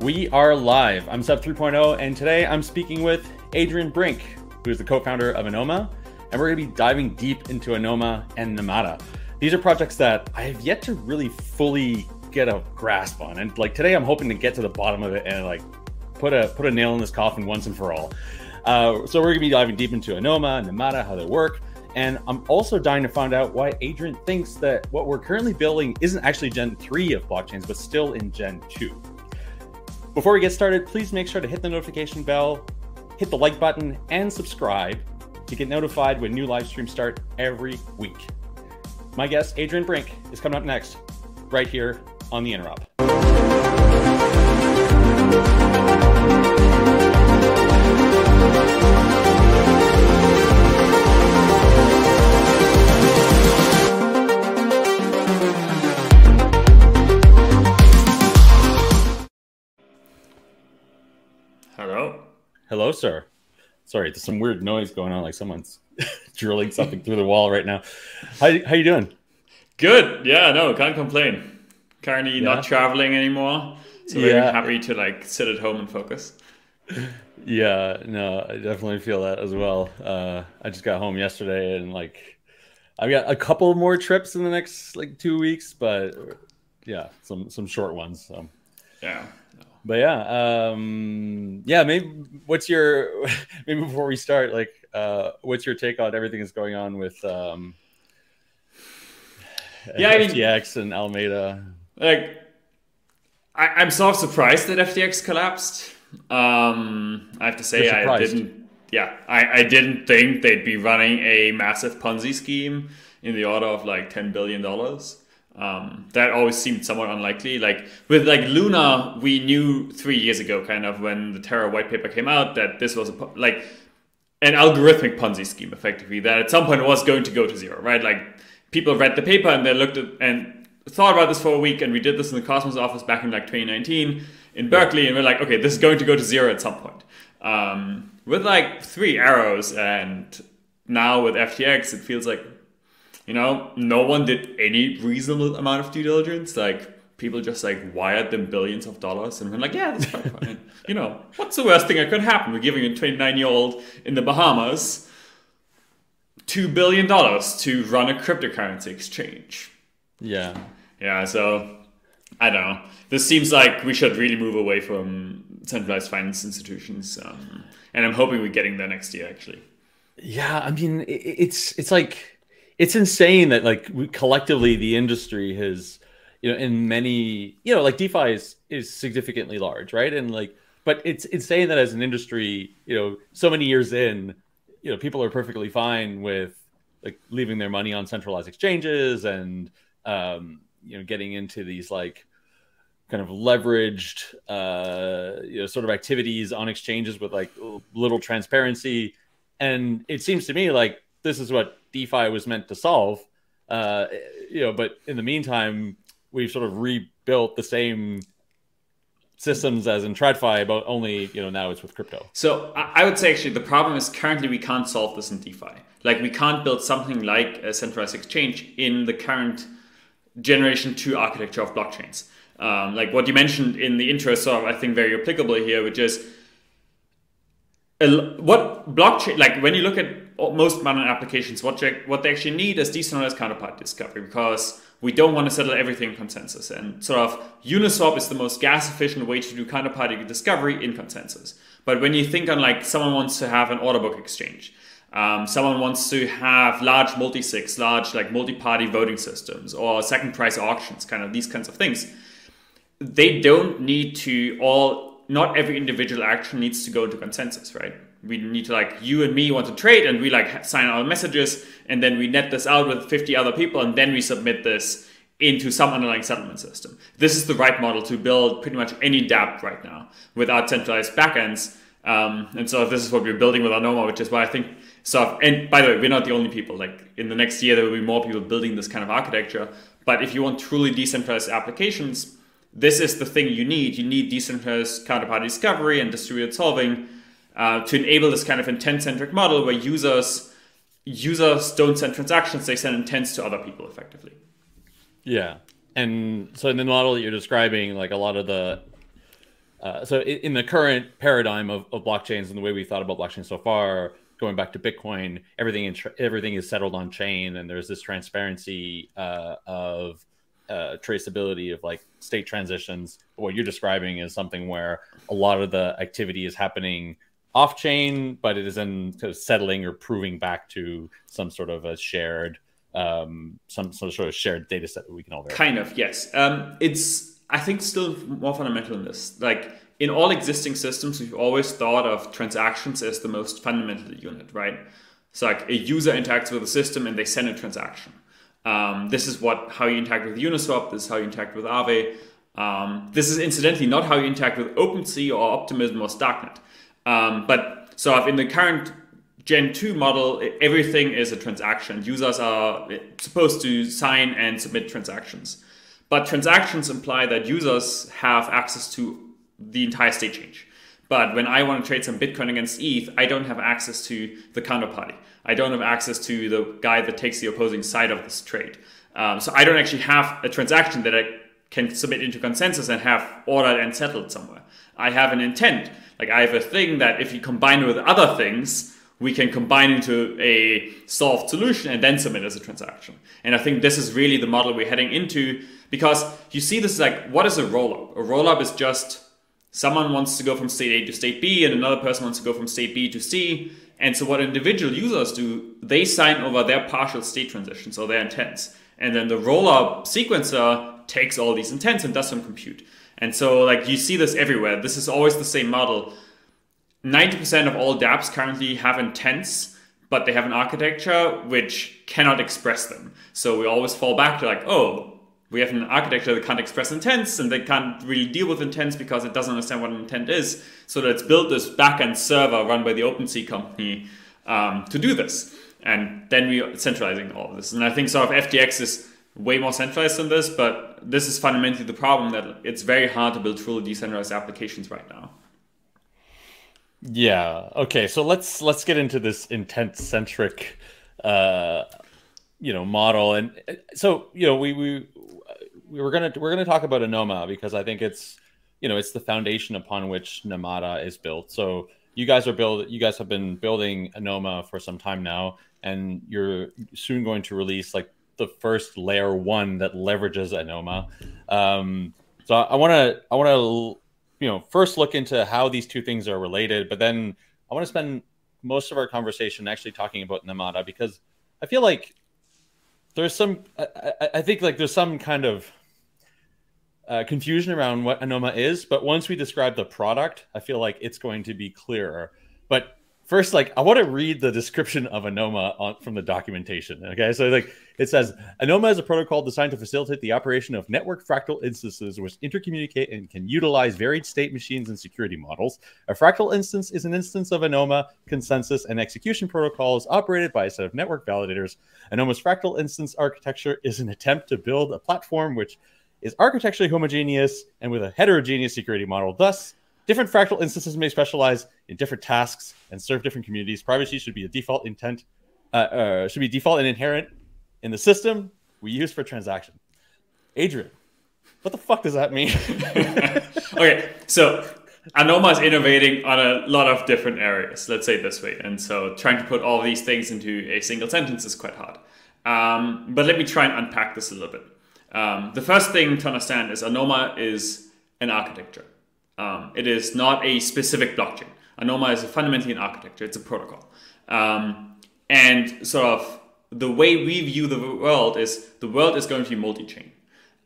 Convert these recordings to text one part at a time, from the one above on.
We are live. I'm Seb 3.0, and today I'm speaking with Adrian Brink, who is the co founder of Anoma, and we're going to be diving deep into Anoma and Namada. These are projects that I have yet to really fully get a grasp on, and like today, I'm hoping to get to the bottom of it and like put a put a nail in this coffin once and for all. Uh, so we're going to be diving deep into Anoma and Namada, how they work, and I'm also dying to find out why Adrian thinks that what we're currently building isn't actually Gen 3 of blockchains, but still in Gen 2. Before we get started, please make sure to hit the notification bell, hit the like button, and subscribe to get notified when new live streams start every week. My guest, Adrian Brink, is coming up next, right here on the Interop. Hello. Sir. Sorry, there's some weird noise going on, like someone's drilling something through the wall right now. How how you doing? Good. Yeah, no, can't complain. Currently Yeah. not traveling anymore. So very Yeah. happy to like sit at home and focus. Yeah, no, I definitely feel that as well. Uh, I just got home yesterday, and like, I've got a couple more trips in the next like two weeks, but yeah, some some short ones. So. Yeah. But yeah, um, yeah. Maybe what's your maybe before we start, like, uh, what's your take on everything that's going on with um, Yeah, I mean- FTX and Alameda? Like I, I'm sort of surprised that FTX collapsed. Um I have to say I didn't yeah, I, I didn't think they'd be running a massive Ponzi scheme in the order of like ten billion dollars. Um, that always seemed somewhat unlikely. Like with like Luna, we knew three years ago, kind of when the Terra white paper came out, that this was a like an algorithmic Ponzi scheme, effectively. That at some point was going to go to zero, right? Like people read the paper and they looked at and thought about this for a week, and we did this in the Cosmos office back in like 2019 in Berkeley, and we're like, okay, this is going to go to zero at some point. Um, with like three arrows, and now with FTX, it feels like you know, no one did any reasonable amount of due diligence. Like people just like wired them billions of dollars and we're like, yeah, that's fine. fine. you know, what's the worst thing that could happen? We're giving a 29 year old in the Bahamas two billion dollars to run a cryptocurrency exchange. Yeah, Yeah, so I don't know. This seems like we should really move away from centralized finance institutions, um, and I'm hoping we're getting there next year. Actually, Yeah, I mean, it's it's like it's insane that like we, collectively the industry has, you know, in many, you know, like DeFi is is significantly large, right? And like, but it's insane that as an industry, you know, so many years in, you know, people are perfectly fine with like leaving their money on centralized exchanges and um, you know, getting into these like kind of leveraged uh you know sort of activities on exchanges with like little transparency and it seems to me like this is what DeFi was meant to solve. Uh, you know, but in the meantime, we've sort of rebuilt the same systems as in TradFi, but only you know now it's with crypto. So I would say actually the problem is currently we can't solve this in DeFi. Like we can't build something like a centralized exchange in the current generation two architecture of blockchains. Um, like what you mentioned in the intro, of I think very applicable here, which is what blockchain like when you look at most modern applications, what they, what they actually need is decentralized counterpart discovery because we don't want to settle everything in consensus. And sort of Uniswap is the most gas efficient way to do counterparty discovery in consensus. But when you think on like someone wants to have an order book exchange, um, someone wants to have large multi-sigs, large like multi-party voting systems, or second price auctions, kind of these kinds of things. They don't need to all. Not every individual action needs to go into consensus, right? We need to like you and me want to trade, and we like sign our messages, and then we net this out with 50 other people, and then we submit this into some underlying settlement system. This is the right model to build pretty much any dApp right now without centralized backends. Um, and so this is what we're building with Anoma, which is why I think so. And by the way, we're not the only people. Like in the next year, there will be more people building this kind of architecture. But if you want truly decentralized applications, this is the thing you need. You need decentralized counterparty discovery and distributed solving uh, to enable this kind of intent-centric model where users users don't send transactions; they send intents to other people effectively. Yeah. And so in the model that you're describing, like a lot of the uh, so in the current paradigm of, of blockchains and the way we thought about blockchain so far, going back to Bitcoin, everything in tra- everything is settled on chain, and there's this transparency uh, of uh, traceability of like state transitions. What you're describing is something where a lot of the activity is happening off chain, but it is in kind of settling or proving back to some sort of a shared, um, some, some sort of shared data set that we can all verify. Kind of, yes. Um, it's I think still more fundamental in this. Like in all existing systems, we've always thought of transactions as the most fundamental unit, right? So like a user interacts with a system and they send a transaction. Um, this is what how you interact with Uniswap. This is how you interact with Aave. Um, this is incidentally not how you interact with OpenSea or Optimism or Starknet. Um, but so in the current Gen 2 model, everything is a transaction. Users are supposed to sign and submit transactions. But transactions imply that users have access to the entire state change. But when I want to trade some Bitcoin against ETH, I don't have access to the counterparty. I don't have access to the guy that takes the opposing side of this trade. Um, so I don't actually have a transaction that I can submit into consensus and have ordered and settled somewhere. I have an intent. Like I have a thing that if you combine it with other things, we can combine into a solved solution and then submit as a transaction. And I think this is really the model we're heading into because you see this like what is a rollup? A rollup is just someone wants to go from state A to state B and another person wants to go from state B to C and so what individual users do, they sign over their partial state transitions or their intents. And then the rollup sequencer takes all these intents and does some compute. And so like you see this everywhere. This is always the same model. 90% of all dApps currently have intents, but they have an architecture which cannot express them. So we always fall back to like, oh, we have an architecture that can't express intents and they can't really deal with intents because it doesn't understand what an intent is. So let's build this backend server run by the OpenSea company um, to do this. And then we are centralizing all of this. And I think sort of FTX is way more centralized than this, but this is fundamentally the problem that it's very hard to build truly decentralized applications right now. Yeah. Okay. So let's let's get into this intent centric, uh, you know, model. And uh, so you know, we we we're gonna we're gonna talk about Anoma because I think it's you know it's the foundation upon which Namada is built. So you guys are build you guys have been building Anoma for some time now, and you're soon going to release like the first layer one that leverages Anoma. Um, so I want to I want to you know first look into how these two things are related, but then I want to spend most of our conversation actually talking about Namada because I feel like there's some I, I, think like there's some kind of uh, confusion around what Anoma is, but once we describe the product, I feel like it's going to be clearer. But first, like I want to read the description of Anoma on, from the documentation. Okay, so like it says, Anoma is a protocol designed to facilitate the operation of network fractal instances which intercommunicate and can utilize varied state machines and security models. A fractal instance is an instance of Anoma consensus and execution protocols operated by a set of network validators. Anoma's fractal instance architecture is an attempt to build a platform which is architecturally homogeneous and with a heterogeneous security model. Thus, different fractal instances may specialize in different tasks and serve different communities. Privacy should be a default intent, uh, uh, should be default and inherent in the system we use for transaction. Adrian, what the fuck does that mean? okay, so Anoma is innovating on a lot of different areas, let's say this way. And so trying to put all these things into a single sentence is quite hard. Um, but let me try and unpack this a little bit. Um, the first thing to understand is Anoma is an architecture. Um, it is not a specific blockchain. Anoma is fundamentally an architecture. It's a protocol. Um, and sort of the way we view the world is the world is going to be multi-chain.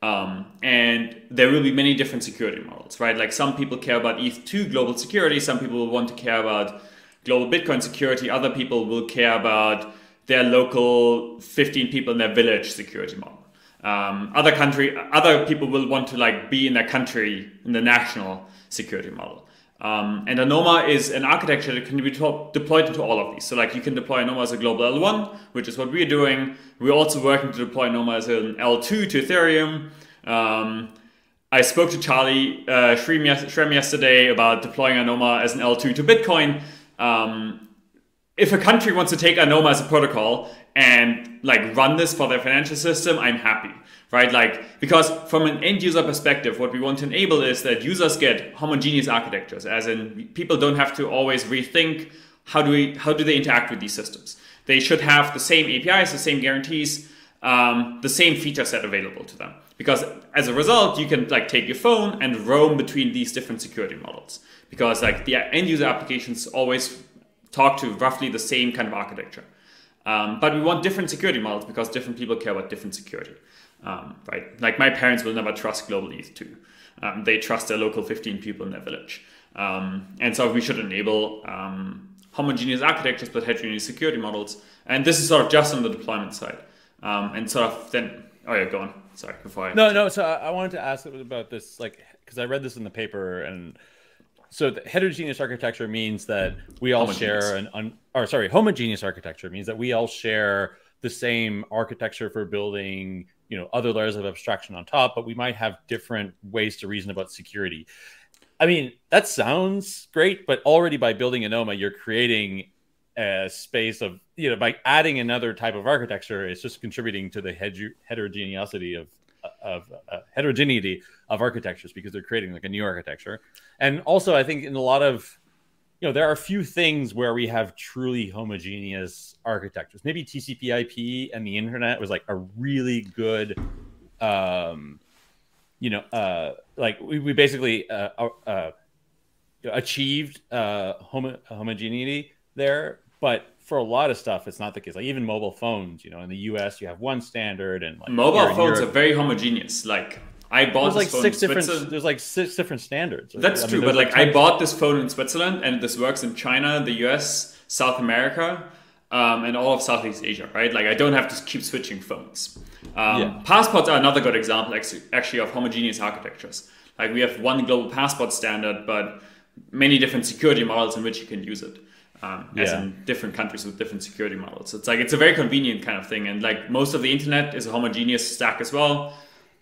Um, and there will be many different security models, right? Like some people care about ETH2 global security, some people will want to care about global Bitcoin security, other people will care about their local 15 people in their village security model. Um, other country, other people will want to like be in their country in the national security model. Um, and Anoma is an architecture that can be to- deployed into all of these. So like you can deploy Anoma as a global L1, which is what we're doing. We're also working to deploy Anoma as an L2 to Ethereum. Um, I spoke to Charlie uh, Shrem, yesterday about deploying Anoma as an L2 to Bitcoin. Um, if a country wants to take Anoma as a protocol and like run this for their financial system, I'm happy, right? Like because from an end user perspective, what we want to enable is that users get homogeneous architectures, as in people don't have to always rethink how do we how do they interact with these systems. They should have the same APIs, the same guarantees, um, the same feature set available to them. Because as a result, you can like take your phone and roam between these different security models. Because like the end user applications always talk to roughly the same kind of architecture. Um, but we want different security models because different people care about different security. Um, right? Like my parents will never trust global ETH2. Um, they trust their local 15 people in their village. Um, and so we should enable um, homogeneous architectures but heterogeneous security models. And this is sort of just on the deployment side. Um, and sort of then, oh yeah, go on. Sorry, before I. No, no. So I wanted to ask about this, like, because I read this in the paper and so the heterogeneous architecture means that we all share an un, or sorry homogeneous architecture means that we all share the same architecture for building you know other layers of abstraction on top but we might have different ways to reason about security. I mean that sounds great but already by building anoma you're creating a space of you know by adding another type of architecture it's just contributing to the heterogeneity of of uh, heterogeneity of architectures because they're creating like a new architecture. And also, I think in a lot of you know there are a few things where we have truly homogeneous architectures. Maybe TCP/IP and the internet was like a really good. Um, you know, uh, like we, we basically uh, uh, uh achieved uh, homo- homogeneity there, but for a lot of stuff, it's not the case. Like even mobile phones, you know, in the U.S. you have one standard, and like mobile phones Europe, are very homogeneous. Like I bought there's like six different. There's like six different standards. That's I true, but like, like I bought this phone in Switzerland, and this works in China, the U.S., South America, um, and all of Southeast Asia. Right? Like I don't have to keep switching phones. Um, yeah. Passports are another good example, actually, of homogeneous architectures. Like we have one global passport standard, but many different security models in which you can use it um, as yeah. in different countries with different security models. It's like it's a very convenient kind of thing, and like most of the internet is a homogeneous stack as well,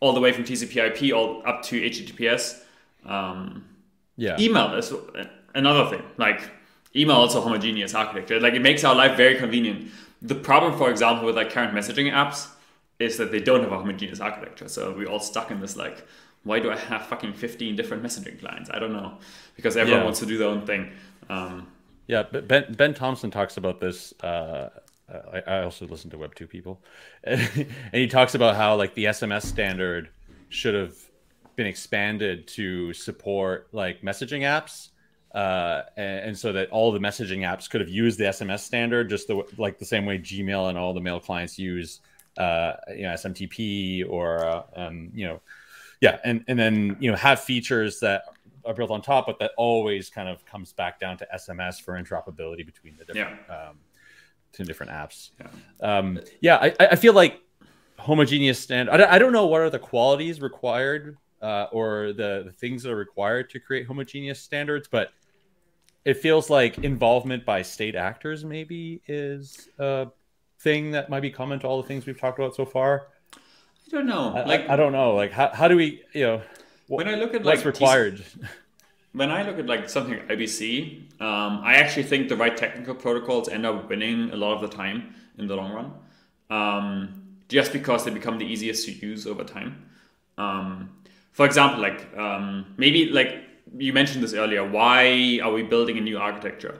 all the way from TCP/IP all up to HTTPS. Um, yeah, email is another thing. Like email also homogeneous architecture. Like it makes our life very convenient. The problem, for example, with like current messaging apps is that they don't have a homogeneous architecture. So we're all stuck in this like, why do I have fucking 15 different messaging clients? I don't know. Because everyone yeah. wants to do their own thing. Um, yeah, Ben Ben Thompson talks about this. Uh, I, I, also listen to Web two people, and he talks about how like the SMS standard should have been expanded to support like messaging apps, uh, and, and, so that all the messaging apps could have used the SMS standard, just the like the same way Gmail and all the mail clients use, uh, you know, SMTP or uh, um, you know, yeah, and and then you know have features that are built on top, but that always kind of comes back down to SMS for interoperability between the different yeah. um, two different apps. Yeah, um, yeah I, I feel like homogeneous standard. I, I don't know what are the qualities required uh, or the, the things that are required to create homogeneous standards, but it feels like involvement by state actors maybe is a thing that might be common to all the things we've talked about so far. I don't know. I, like I, I don't know. Like how, how do we you know when I look at what's like required. when I look at like something like IBC, um, I actually think the right technical protocols end up winning a lot of the time in the long run, um, just because they become the easiest to use over time. Um, for example, like um, maybe like you mentioned this earlier, why are we building a new architecture?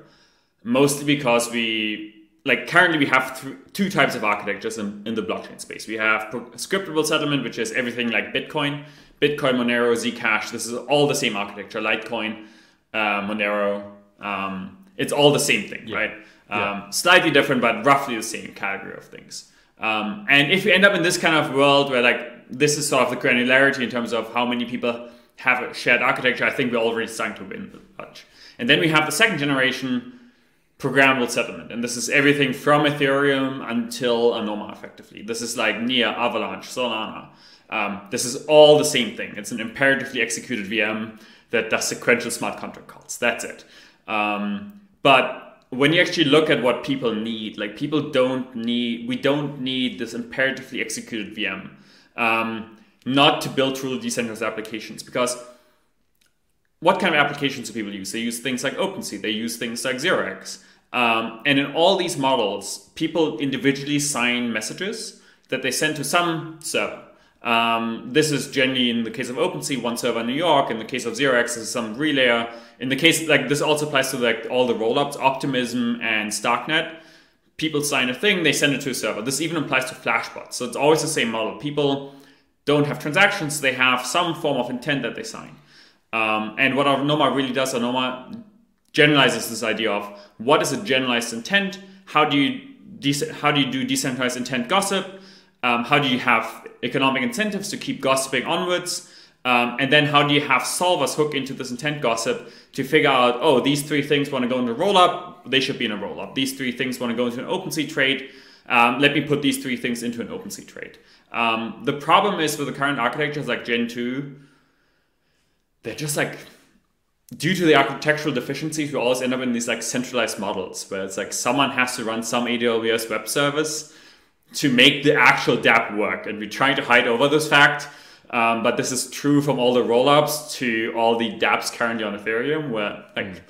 Mostly because we like currently we have th- two types of architectures in, in the blockchain space. We have scriptable settlement, which is everything like Bitcoin, Bitcoin, Monero, Zcash. This is all the same architecture. Litecoin, uh, Monero. Um, it's all the same thing, yeah. right? Um, yeah. Slightly different, but roughly the same category of things. Um, and if we end up in this kind of world where like this is sort of the granularity in terms of how many people have a shared architecture, I think we're already starting to win much. And then we have the second generation programmable settlement. And this is everything from Ethereum until Anoma, effectively. This is like Near, Avalanche, Solana. Um, this is all the same thing. It's an imperatively executed VM that does sequential smart contract calls. That's it. Um, but when you actually look at what people need, like people don't need, we don't need this imperatively executed VM, um, not to build truly decentralized applications. Because what kind of applications do people use? They use things like OpenSea, they use things like 0x. Um, and in all these models, people individually sign messages that they send to some server. Um, this is generally in the case of OpenSea, one server in New York. In the case of ZeroX, is some relayer. In the case like this also applies to like all the rollups, Optimism and Starknet. People sign a thing, they send it to a server. This even applies to Flashbots. So it's always the same model. People don't have transactions; they have some form of intent that they sign. Um, and what Anoma really does, Anoma generalizes this idea of what is a generalized intent. How do you how do you do decentralized intent gossip? Um, how do you have economic incentives to keep gossiping onwards? Um, and then how do you have solvers hook into this intent gossip to figure out, oh, these three things want to go into roll up, they should be in a roll up. These three things want to go into an OpenSea trade, um, let me put these three things into an OpenSea trade. Um, the problem is with the current architectures like Gen 2, they're just like, due to the architectural deficiencies, we always end up in these like centralized models where it's like someone has to run some AWS web service to make the actual dApp work. And we're trying to hide over this fact. Um, but this is true from all the rollups to all the dApps currently on Ethereum, where like mm.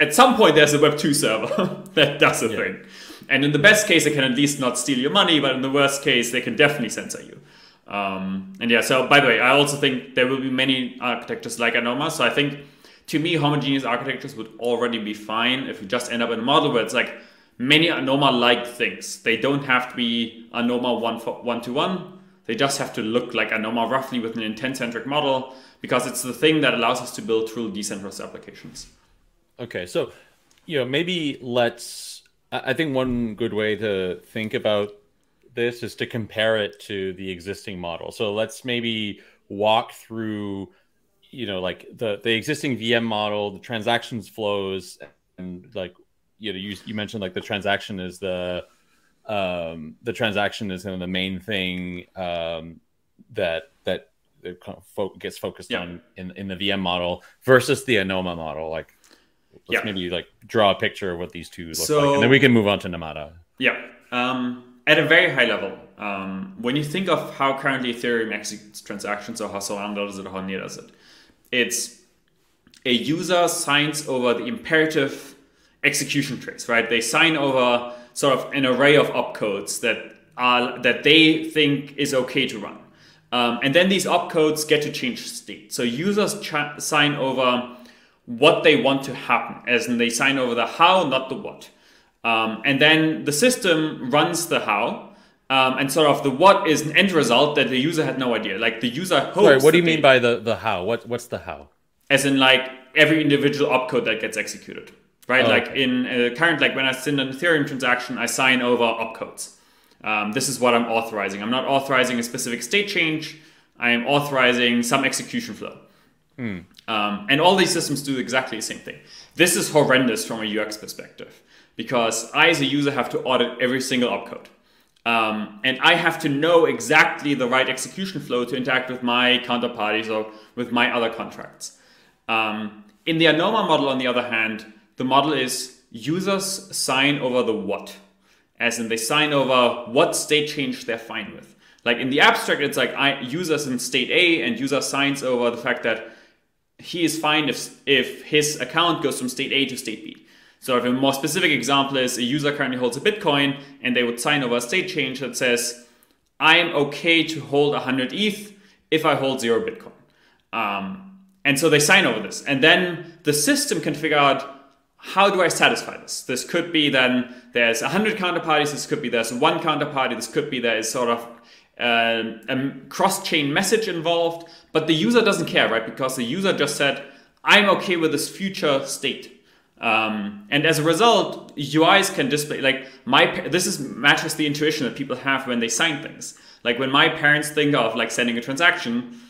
at some point there's a Web2 server that does a yeah. thing. And in the best case, they can at least not steal your money, but in the worst case, they can definitely censor you. Um, and yeah, so by the way, I also think there will be many architectures like Anoma. So I think to me, homogeneous architectures would already be fine if we just end up in a model where it's like many Anoma-like things. They don't have to be Anoma one for, one to one. They just have to look like Anoma roughly with an intent-centric model because it's the thing that allows us to build truly decentralized applications. Okay, so you know maybe let's. I think one good way to think about this is to compare it to the existing model. So let's maybe walk through, you know, like the the existing VM model, the transactions flows, and like you know you, you mentioned like the transaction is the um, the transaction is kind of the main thing um, that that kind of fo- gets focused yeah. on in, in the VM model versus the Anoma model. Like, let's yeah. maybe like draw a picture of what these two look so, like, and then we can move on to Namada. Yeah. Um, at a very high level, um, when you think of how currently Ethereum executes transactions or how Solana does it or how Near does it, it's a user signs over the imperative execution trace, right? They sign over sort of an array of opcodes that are that they think is okay to run. Um, and then these opcodes get to change state. So users ch- sign over what they want to happen, as in they sign over the how, not the what. Um, and then the system runs the how, um, and sort of the what is an end result that the user had no idea. Like the user hopes. Sorry, what do you mean by the the how? What what's the how? As in like every individual opcode that gets executed right? Oh, like okay. in uh, current, like when I send an Ethereum transaction, I sign over opcodes. Um, this is what I'm authorizing. I'm not authorizing a specific state change. I am authorizing some execution flow. Mm. Um, and all these systems do exactly the same thing. This is horrendous from a UX perspective because I, as a user, have to audit every single opcode. Um, and I have to know exactly the right execution flow to interact with my counterparties or with my other contracts. Um, in the Anoma model, on the other hand, the model is users sign over the what, as in they sign over what state change they're fine with. Like in the abstract, it's like I, users in state A and user signs over the fact that he is fine if, if his account goes from state A to state B. So if a more specific example is a user currently holds a Bitcoin and they would sign over a state change that says, I'm okay to hold 100 ETH if I hold zero Bitcoin. Um, and so they sign over this. And then the system can figure out how do I satisfy this? This could be then there's 100 counterparties, this could be there's one counterparty, this could be there is sort of uh, a cross chain message involved, but the user doesn't care, right? Because the user just said, I'm okay with this future state. Um, and as a result, UIs can display like my this is matches the intuition that people have when they sign things. Like when my parents think of like sending a transaction,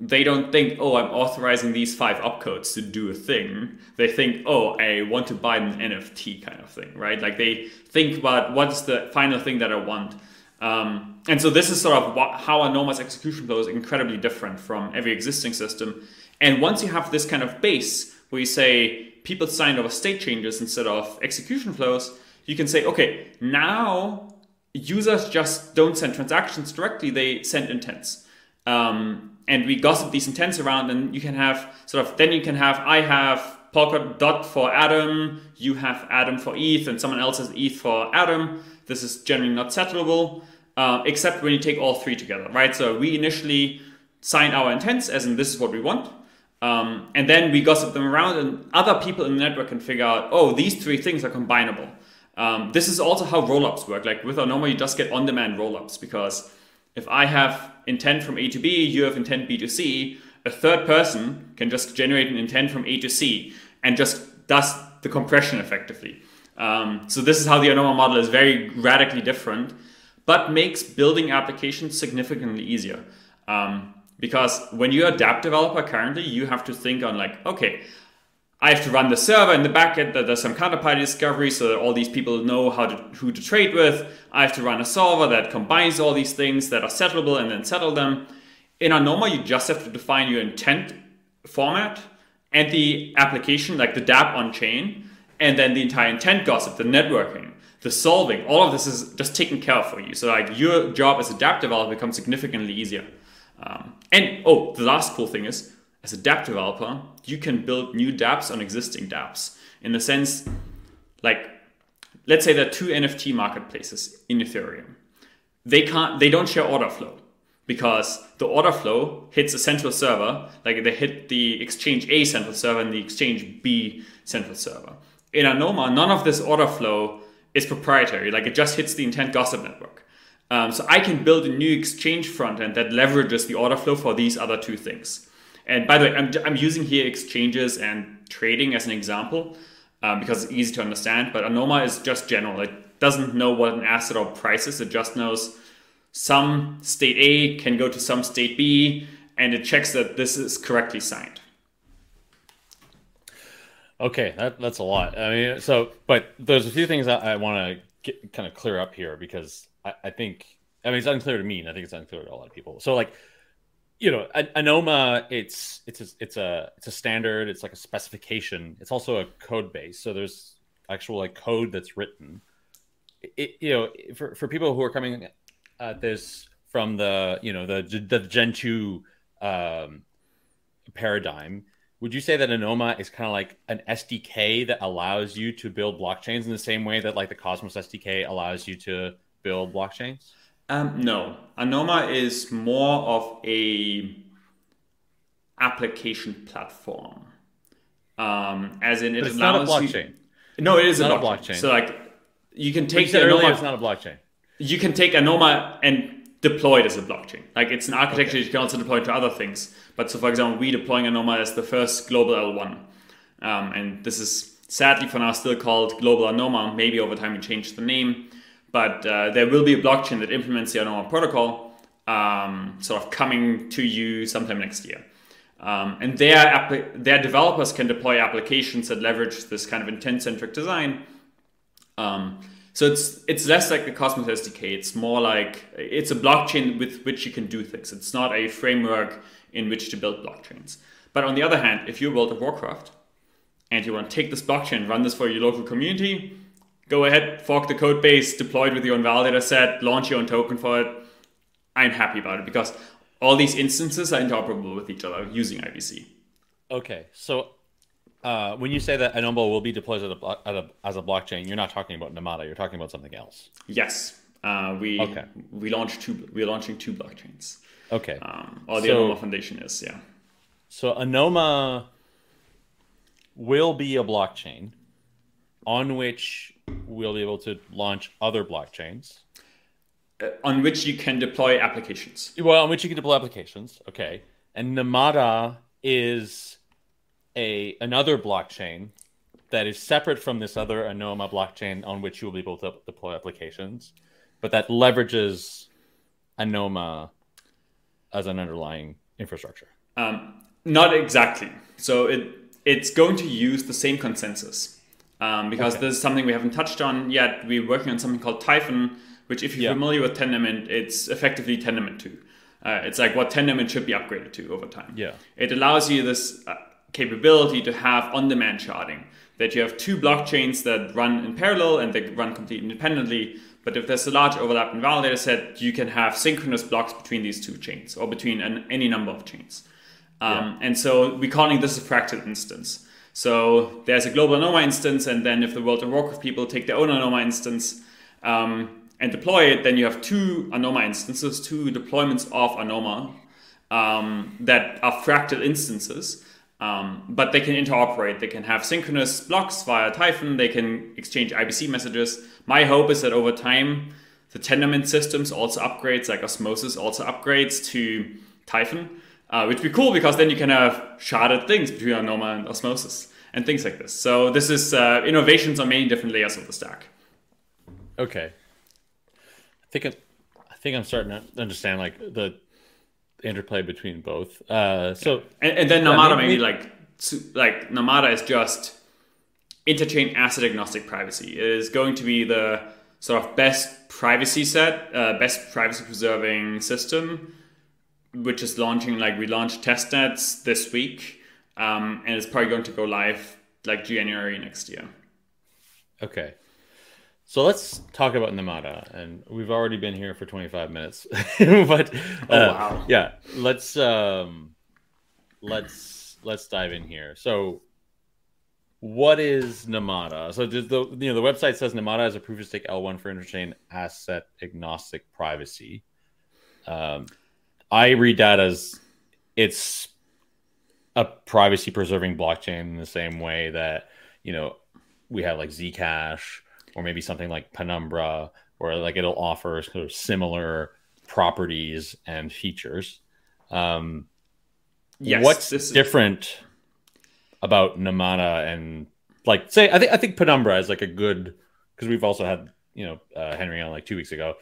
they don't think, oh, I'm authorizing these five opcodes to do a thing. They think, oh, I want to buy an NFT kind of thing, right? Like they think about what's the final thing that I want. Um, and so this is sort of what, how Anoma's execution flow is incredibly different from every existing system. And once you have this kind of base where you say people sign over state changes instead of execution flows, you can say, okay, now users just don't send transactions directly, they send intents. Um, and we gossip these intents around and you can have sort of then you can have i have Polkadot dot for Atom you have Atom for ETH, and someone else has ETH for Atom This is generally not settleable, uh, except when you take all three together, right? So we initially sign our intents, as in this is what we want. Um, and then we gossip them around, and other people in the network can figure out, oh, these three things are combinable. Um, this is also how rollups work. Like with Anoma, you just get on demand rollups because if I have intent from A to B, you have intent B to C, a third person can just generate an intent from A to C and just does the compression effectively. Um, so this is how the Anoma model is very radically different, but makes building applications significantly easier. Um, because when you're a dApp developer currently, you have to think on like, okay, I have to run the server in the backend that does some counterparty discovery so that all these people know how to who to trade with. I have to run a solver that combines all these things that are settleable and then settle them. In Anoma, you just have to define your intent format and the application, like the dApp on chain, and then the entire intent gossip, the networking, the solving. All of this is just taken care of for you. So like your job as a dApp developer becomes significantly easier. Um, and oh, the last cool thing is, as a dApp developer, you can build new dApps on existing dApps. In the sense, like, let's say there are two NFT marketplaces in Ethereum. They can't, they don't share order flow because the order flow hits a central server, like they hit the exchange A central server and the exchange B central server. In Anoma, none of this order flow is proprietary, like it just hits the intent gossip network. Um, so I can build a new exchange front end that leverages the order flow for these other two things. And by the way, I'm, I'm using here exchanges and trading as an example um, because it's easy to understand. But Anoma is just general. It doesn't know what an asset or price is. It just knows some state A can go to some state B, and it checks that this is correctly signed. Okay, that, that's a lot. I mean, so, but there's a few things I, I want to kind of clear up here because I, I think, I mean, it's unclear to me, and I think it's unclear to a lot of people. So, like, you know, Anoma, it's it's a, it's a it's a standard. It's like a specification. It's also a code base. So there's actual like code that's written. It, you know, for, for people who are coming at this from the you know the the Gen two um, paradigm, would you say that Anoma is kind of like an SDK that allows you to build blockchains in the same way that like the Cosmos SDK allows you to build blockchains? Um, no, Anoma is more of a application platform. Um, as in, it it's not a blockchain. You, no, it is it's a not blockchain. a blockchain. So like, you can take the earlier Anoma. it's not a blockchain. you can take Anoma and deploy it as a blockchain. Like it's an architecture Okay. you can also deploy to other things. But so, for example, we deploying Anoma as the first global L1, um, and this is sadly for now still called Global Anoma. Maybe over time we change the name, but uh, there will be a blockchain that implements the Anoma protocol, um, sort of coming to you sometime next year. Um, and their their developers can deploy applications that leverage this kind of intent-centric design. Um, so it's it's less like the Cosmos SDK. It's more like it's a blockchain with which you can do things. It's not a framework in which to build blockchains. But on the other hand, if you build a Warcraft and you want to take this blockchain, run this for your local community, go ahead, fork the code base, deploy it with your own validator set, launch your own token for it. I'm happy about it because all these instances are interoperable with each other using IBC. Okay, so uh, when you say that Anoma will be deployed as a, as a, as a blockchain, you're not talking about Namada. You're talking about something else. Yes, uh, we Okay. we launched two. We're launching two blockchains. Okay, Um, or the So- Anoma Foundation is yeah. so Anoma will be a blockchain on which we'll be able to launch other blockchains. Uh, on which you can deploy applications. Well, on which you can deploy applications. Okay, and Namada is a another blockchain that is separate from this other Anoma blockchain on which you will be able to deploy applications, but that leverages Anoma as an underlying infrastructure. Um, not exactly. So it it's going to use the same consensus um, because Okay. this is something we haven't touched on yet. We're working on something called Typhon, which, if you're Yeah. familiar with Tendermint, it's effectively Tendermint two. Uh, it's like what Tendermint should be upgraded to over time. Yeah. It allows you this uh, capability to have on-demand sharding. That you have two blockchains that run in parallel and they run completely independently. But if there's a large overlap in validator set, you can have synchronous blocks between these two chains or between an, any number of chains. Um, And so we're calling this a fractal instance. So there's a global Anoma instance, and then if the World of Warcraft people take their own Anoma instance um, and deploy it, then you have two Anoma instances, two deployments of Anoma um, that are fractal instances. Um, but they can interoperate. They can have synchronous blocks via Typhon. They can exchange IBC messages. My hope is that over time, the Tendermint systems also upgrades, like Osmosis also upgrades to Typhon, uh, which would be cool because then you can have sharded things between Anoma and Osmosis and things like this. So this is uh, innovations on many different layers of the stack. Okay, I think I'm, I think I'm starting to understand like the interplay between both. Uh, so and, and then Namada maybe, maybe like like Namada is just interchain asset agnostic privacy. It is going to be the sort of best privacy set, uh, best privacy preserving system, which is launching like we launched testnets this week, um, and it's probably going to go live like January next year. Okay. So let's talk about Namada, and we've already been here for 25 minutes, but uh, oh, wow. yeah, let's um, let's let's dive in here. So, what is Namada? So, the you know the website says Namada is a proof of stake L1 for interchain asset agnostic privacy. Um, I read that as it's a privacy preserving blockchain in the same way that you know we have like Zcash or maybe something like Penumbra, where like it'll offer sort of similar properties and features. Um, yes, what's is... different about Namada and like say I think I think Penumbra is like a good because we've also had you know uh, Henry on like two weeks ago,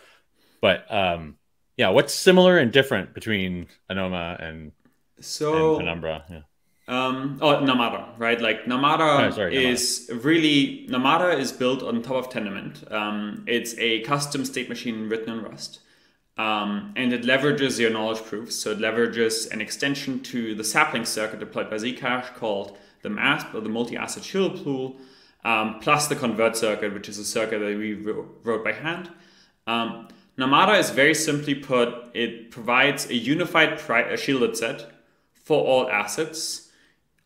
but um, yeah, what's similar and different between Anoma and so and Penumbra? Yeah. Um, oh, Namada, right? Like Namada oh, sorry, is really Namada is built on top of Tendermint. Um, it's a custom state machine written in Rust, um, and it leverages zero knowledge proofs. So it leverages an extension to the sapling circuit deployed by Zcash called the MASP or the multi-asset shield pool, um, plus the convert circuit, which is a circuit that we wrote by hand. Namada is very simply put, it provides a unified pri- a shielded set for all assets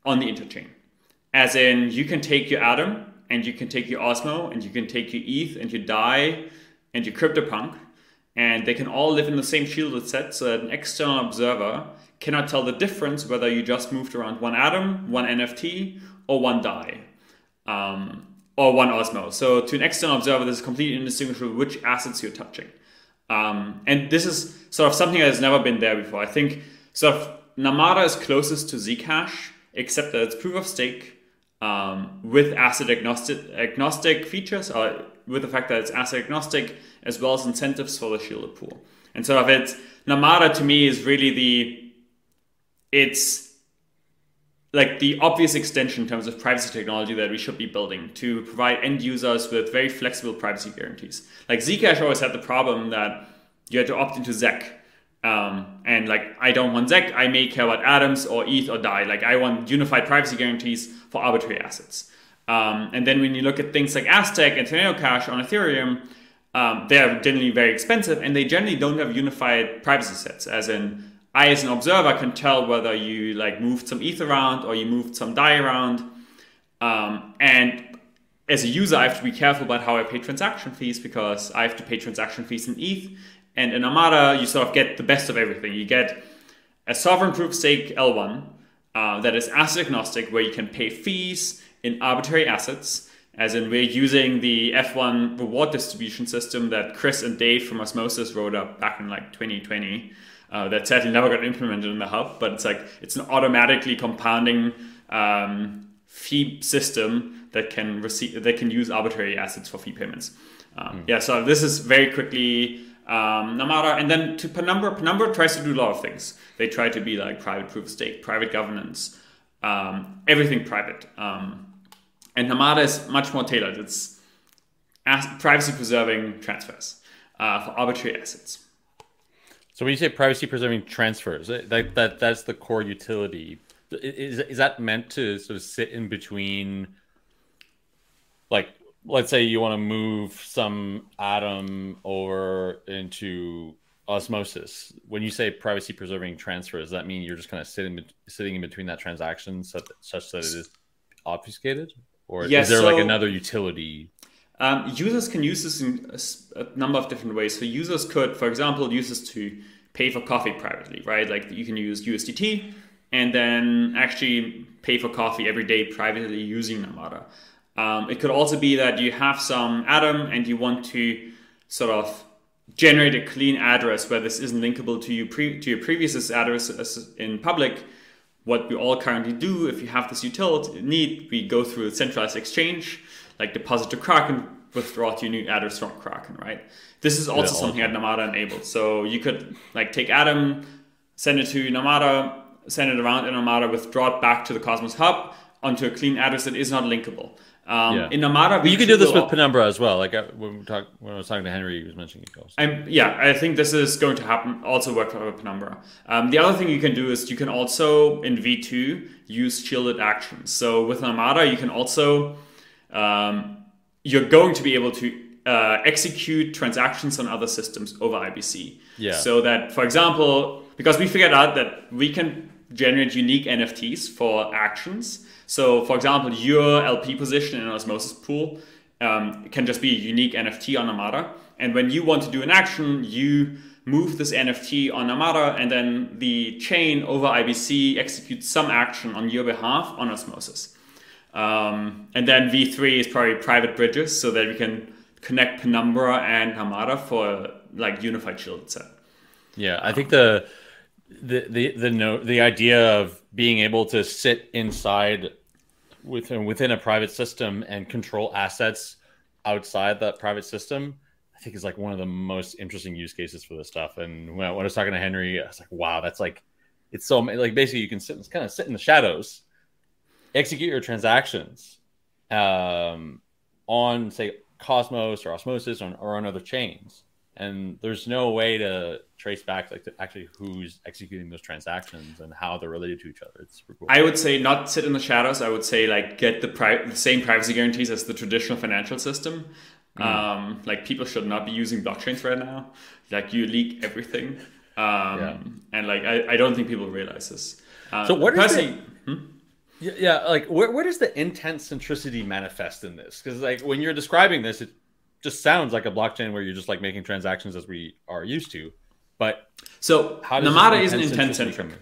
on the interchain. As in, you can take your Atom and you can take your Osmo and you can take your ETH and your DAI and your CryptoPunk, and they can all live in the same shielded set so that an external observer cannot tell the difference whether you just moved around one Atom, one NFT, or one DAI. Um, or one Osmo. So to an external observer, this is completely indistinguishable which assets you're touching. Um, and this is sort of something that has never been there before. I think sort of Namada is closest to Zcash except that it's proof of stake um, with asset agnostic, agnostic features, uh, with the fact that it's asset agnostic, as well as incentives for the shielded pool. And so, if it's Namada to me is really the it's like the obvious extension in terms of privacy technology that we should be building to provide end users with very flexible privacy guarantees. Like Zcash always had the problem that you had to opt into ZEC um, and like I don't want ZEC, I may care about atoms or ETH or DAI. Like I want unified privacy guarantees for arbitrary assets. Um, and then when you look at things like Aztec and Tornado Cash on Ethereum, um, they are generally very expensive and they generally don't have unified privacy sets. As in, I as an observer can tell whether you like moved some ETH around or you moved some DAI around. Um, and as a user, I have to be careful about how I pay transaction fees because I have to pay transaction fees in ETH and in Namada, you sort of get the best of everything. You get a sovereign proof stake L1 uh, that is asset agnostic, where you can pay fees in arbitrary assets, as in we're using the F1 reward distribution system that Chris and Dev from Osmosis wrote up back in like 2020. Uh, that sadly never got implemented in the hub, but it's like it's an automatically compounding um, fee system that can receive that can use arbitrary assets for fee payments. Um, mm. Yeah, so this is very quickly um, Namada, and then to Penumbra, Penumbra tries to do a lot of things. They try to be like private proof of stake, private governance, um, everything private. Um, and Namada is much more tailored. It's privacy preserving transfers uh, for arbitrary assets. So when you say privacy preserving transfers, eh, that, that that's the core utility. Is, is that meant to sort of sit in between like let's say you want to move some atom over into osmosis when you say privacy preserving transfer does that mean you're just kind of sitting sitting in between that transaction such, such that it is obfuscated, or Yes, is there like another utility? Um, users can use this in a number of different ways. So users could, for example, use this to pay for coffee privately, right? Like you can use USDT and then actually pay for coffee every day privately using Namada. Um, it could also be that you have some Atom and you want to sort of generate a clean address where this isn't linkable to you pre- to your previous address in public. What we all currently do, if you have this utility need, we go through a centralized exchange, like deposit to Kraken, withdraw to your new address from Kraken, right? This is also all something that Namada enables. So you could like take Atom, send it to Namada, send it around in Namada, withdraw it back to the Cosmos hub onto a clean address that is not linkable. Um, Yeah. In Namada, But you can do this with Penumbra as well. Like when we talk, when I was talking to Henry, he was mentioning it goes. I'm, yeah, I think this is going to happen. Also work for Penumbra. Um, the other thing you can do is you can also in V2 use shielded actions. So with Namada, you can also um, you're going to be able to uh, execute transactions on other systems over IBC. Yeah. So that, for example, because we figured out that we can generate unique NFTs for actions. So, for example, your LP position in an osmosis pool um, can just be a unique NFT on Namada. And when you want to do an action, you move this NFT on Namada, and then the chain over IBC executes some action on your behalf on osmosis. Um, and then V3 is probably private bridges so that we can connect Penumbra and Namada for like unified shielded set. Yeah, I think the the the the no, the idea of being able to sit inside within within a private system and control assets outside that private system, I think is like one of the most interesting use cases for this stuff. And when I, when I was talking to Henry, I was like, wow, that's like it's so like basically you can sit kind of sit in the shadows, execute your transactions um, on say Cosmos or Osmosis or, or on other chains and there's no way to trace back like to actually who's executing those transactions and how they're related to each other. It's super cool. I would say not sit in the shadows. I would say like get the, pri- the same privacy guarantees as the traditional financial system. Um, like people should not be using blockchains right now. Like you leak everything. Um, And like I, I don't think people realize this. Uh, So what is personally- yeah, yeah, like where, where does the intent centricity manifest in this? Because like when you're describing this, it just sounds like a blockchain where you're just like making transactions as we are used to. But So how does Namada isn't intent centric.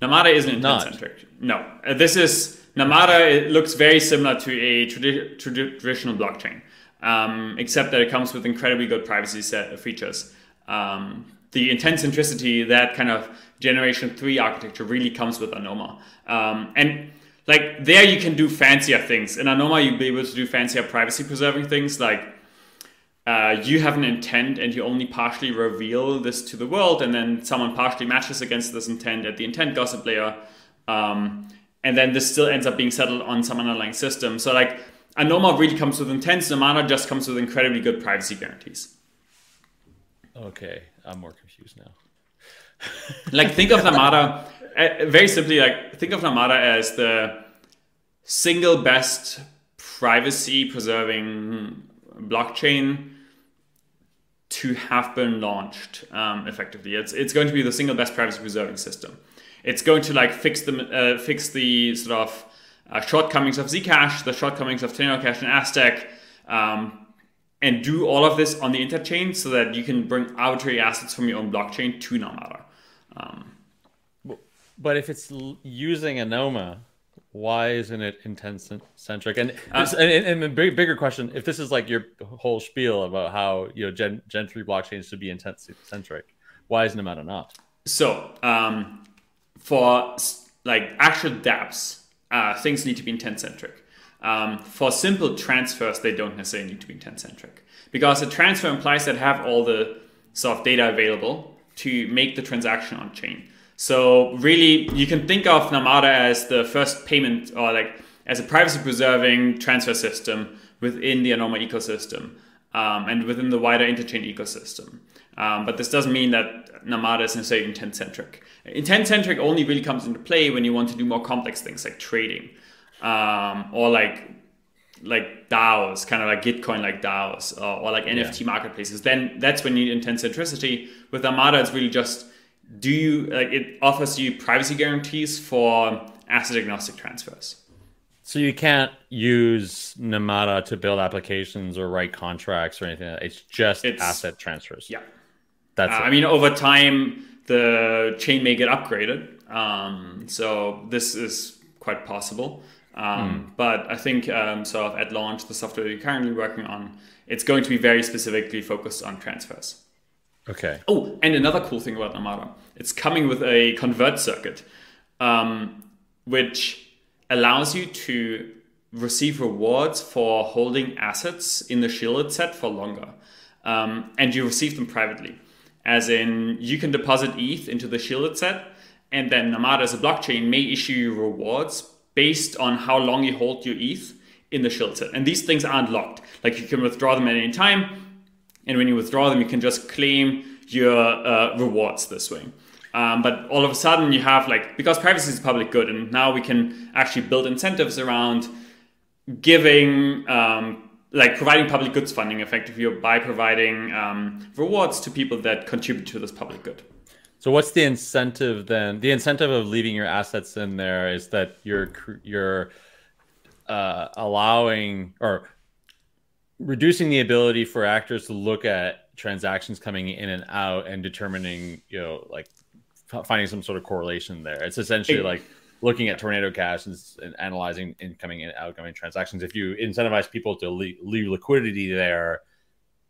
Namada isn't intent centric. No, Uh, this is Namada. It looks very similar to a tradi- tradi- traditional blockchain, um, except that it comes with incredibly good privacy set features. Um, the intent centricity, that kind of generation three architecture, really comes with Anoma, um, and like there you can do fancier things. In Anoma, you'll be able to do fancier privacy preserving things like uh, you have an intent and you only partially reveal this to the world, and then someone partially matches against this intent at the intent gossip layer, um, and then this still ends up being settled on some underlying system. So like Anoma really comes with intents, Namada just comes with incredibly good privacy guarantees. Okay, I'm more confused now. Like think of Namada very simply. Like think of Namada as the single best privacy preserving blockchain to have been launched um, effectively. It's it's going to be the single best privacy preserving system. It's going to like fix the uh, fix the sort of uh, shortcomings of Zcash, the shortcomings of Tornado Cash and Aztec, um, and do all of this on the interchain so that you can bring arbitrary assets from your own blockchain to Namada. Um, But if it's l- using Anoma, why isn't it intent centric? And, this, and and the big, bigger question: if this is like your whole spiel about how you know Gen Gen three blockchains should be intent centric, why is Namada not? So, um, for like actual dApps, uh, things need to be intent centric. Um, for simple transfers, they don't necessarily need to be intent centric because a transfer implies that have all the sort of data available to make the transaction on chain. So really, you can think of Namada as the first payment or like as a privacy preserving transfer system within the Anoma ecosystem um, and within the wider interchain ecosystem. Um, but this doesn't mean that Namada is necessarily intent centric. Intent centric only really comes into play when you want to do more complex things like trading um, or like like DAOs, kind of like Gitcoin like DAOs or, or like NFT marketplaces. Then that's when you need intent centricity. With Namada, it's really just do you like it offers you privacy guarantees for asset agnostic transfers. So you can't use Namada to build applications or write contracts or anything. It's just it's, asset transfers. Yeah, that's. Uh, I mean, over time, the chain may get upgraded. Um, so this is quite possible. Um, mm. But I think um, sort of at launch, the software that you're currently working on, it's going to be very specifically focused on transfers. Okay. Oh, and another cool thing about Namada, it's coming with a convert circuit, um, which allows you to receive rewards for holding assets in the shielded set for longer. Um, and you receive them privately. As in, you can deposit ETH into the shielded set, and then Namada as a blockchain may issue you rewards based on how long you hold your ETH in the shielded set. And these things aren't locked. Like you can withdraw them at any time, and when you withdraw them, you can just claim your uh, rewards this way. Um, but all of a sudden, you have like because privacy is public good, and now we can actually build incentives around giving, um, like providing public goods funding effectively by providing um, rewards to people that contribute to this public good. So what's the incentive then? The incentive of leaving your assets in there is that you're you're uh, allowing or reducing the ability for actors to look at transactions coming in and out and determining, you know, like finding some sort of correlation there. It's essentially like looking at tornado cash and, and, analyzing incoming and outgoing transactions. If you incentivize people to leave, leave liquidity there,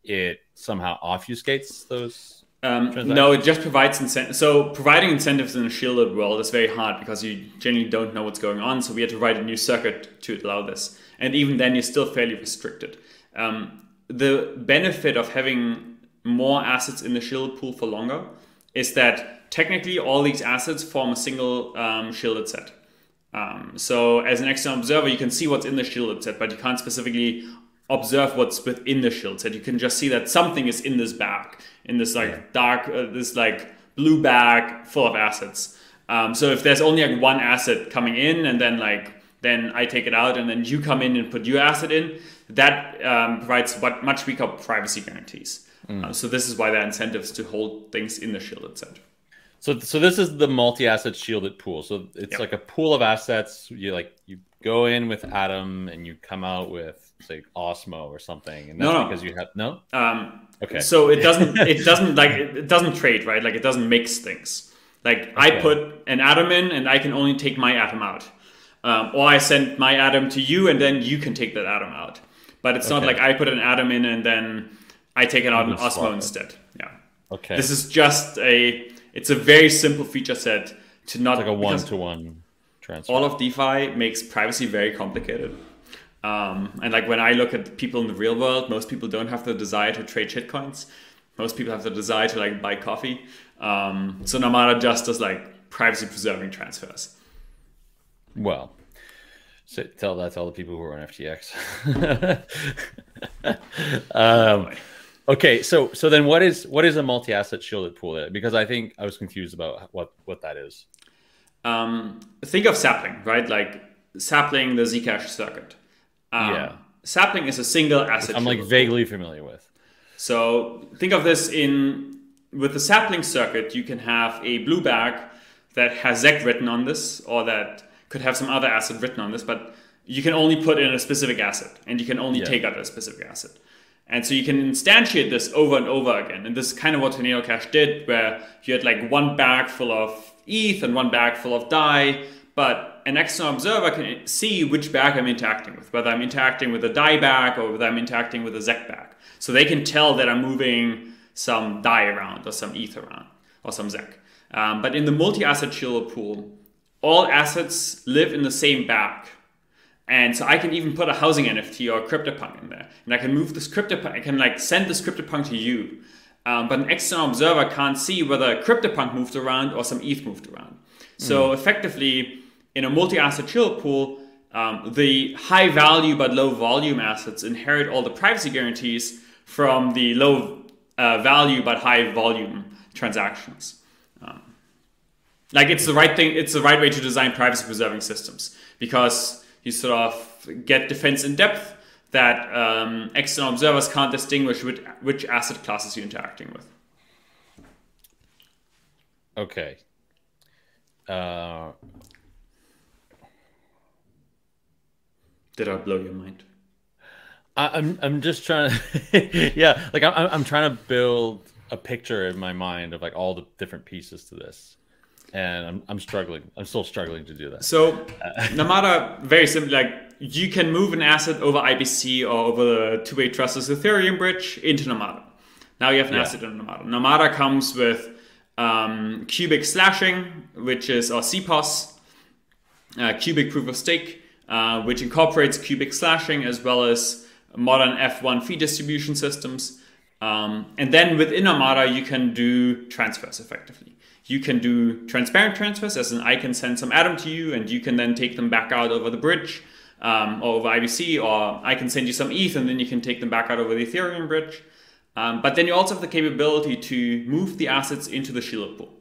it somehow obfuscates those. Um, no, it just provides incentives. So providing incentives in a shielded world is very hard because you generally don't know what's going on. So we had to write a new circuit to allow this, and even then, you're still fairly restricted. Um, the benefit of having more assets in the shielded pool for longer is that technically all these assets form a single um, shielded set. Um, so as an external observer, you can see what's in the shielded set, but you can't specifically observe what's within the shield set. You can just see that something is in this bag, in this like yeah. dark, uh, this like blue bag full of assets. Um, so if there's only like one asset coming in, and then like then I take it out, and then you come in and put your asset in, that um, provides what much weaker privacy guarantees. Mm. Uh, so this is why there are incentives to hold things in the shielded set. So, so this is the multi-asset shielded pool. So it's yep. like a pool of assets. You like you go in with Atom and you come out with say Osmo or something, and that's no, no. because you have no. Um, okay. So it doesn't. it doesn't like it doesn't trade right. Like it doesn't mix things. Like okay. I put an atom in, and I can only take my atom out, um, or I send my atom to you, and then you can take that atom out. But it's okay. not like I put an atom in and then I take it out in Osmo instead. Yeah. Okay. This is just a. It's a very simple feature set to not it's like a one to one transfer. All of DeFi makes privacy very complicated. Um, and like when I look at people in the real world, most people don't have the desire to trade shitcoins. Most people have the desire to like buy coffee. Um, so Namada just does like privacy preserving transfers. Well, so tell that to all the people who are on FTX. um, okay, so so then what is what is a multi-asset shielded pool? Because I think I was confused about what what that is. Um, think of sapling, right? Like sapling, the Zcash circuit. Um, yeah. Sapling is a single asset. I'm like vaguely familiar with. So think of this in with the sapling circuit, you can have a blue bag that has ZEC written on this, or that could have some other asset written on this, but you can only put in a specific acid and you can only yeah. take out a specific acid. And so you can instantiate this over and over again. And this is kind of what Tornado Cash did, where you had like one bag full of ETH and one bag full of DAI, but an external observer can see which bag I'm interacting with, whether I'm interacting with a DAI bag or whether I'm interacting with a ZEC bag. So they can tell that I'm moving some DAI around or some ETH around or some ZEC. Um, but in the multi-asset shielded pool, all assets live in the same bag. And so I can even put a housing NFT or a CryptoPunk in there. And I can move this CryptoPunk, I can like send this CryptoPunk to you. Um, but an external observer can't see whether a CryptoPunk moved around or some ETH moved around. So mm. effectively, in a multi-asset chill pool, um, the high value but low volume assets inherit all the privacy guarantees from the low uh, value but high volume transactions. Like it's the right thing, it's the right way to design privacy preserving systems because you sort of get defense in depth that um, external observers can't distinguish which, which asset classes you're interacting with. Okay. Uh, Did I blow your mind? I'm I'm just trying to, yeah, like I'm I'm trying to build a picture in my mind of like all the different pieces to this, and I'm I'm struggling. I'm still struggling to do that. So Namada, very simple. Like you can move an asset over IBC or over the two-way trustless Ethereum bridge into Namada. Now you have an yeah. asset in Namada. Namada comes with um, cubic slashing, which is or CPOS, uh, cubic proof of stake, uh, which incorporates cubic slashing as well as modern F1 fee distribution systems. Um, and then within Namada, you can do transfers effectively. You can do transparent transfers, as in I can send some Atom to you, and you can then take them back out over the bridge um, over IBC, or I can send you some ETH, and then you can take them back out over the Ethereum bridge. Um, but then you also have the capability to move the assets into the shielded pool.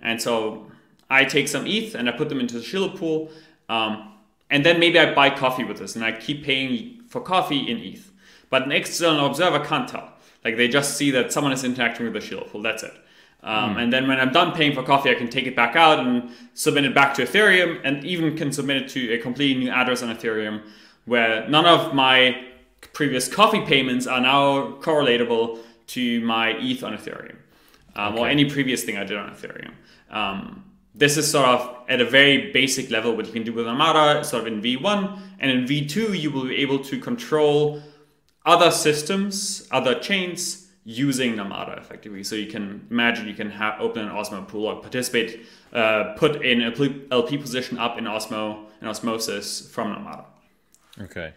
And so I take some ETH and I put them into the shielded pool. Um, and then maybe I buy coffee with this and I keep paying for coffee in ETH. But an external observer can't tell. Like they just see that someone is interacting with the shielded pool. That's it. Um, mm. And then when I'm done paying for coffee, I can take it back out and submit it back to Ethereum, and even can submit it to a completely new address on Ethereum, where none of my previous coffee payments are now correlatable to my ETH on Ethereum um, okay. or any previous thing I did on Ethereum. Um, this is sort of at a very basic level what you can do with Namada, sort of in V1. And in V2, you will be able to control other systems, other chains using Namada effectively. So you can imagine you can have, open an Osmo pool or participate, uh, put in a LP position up in Osmo and Osmosis from Namada. Okay.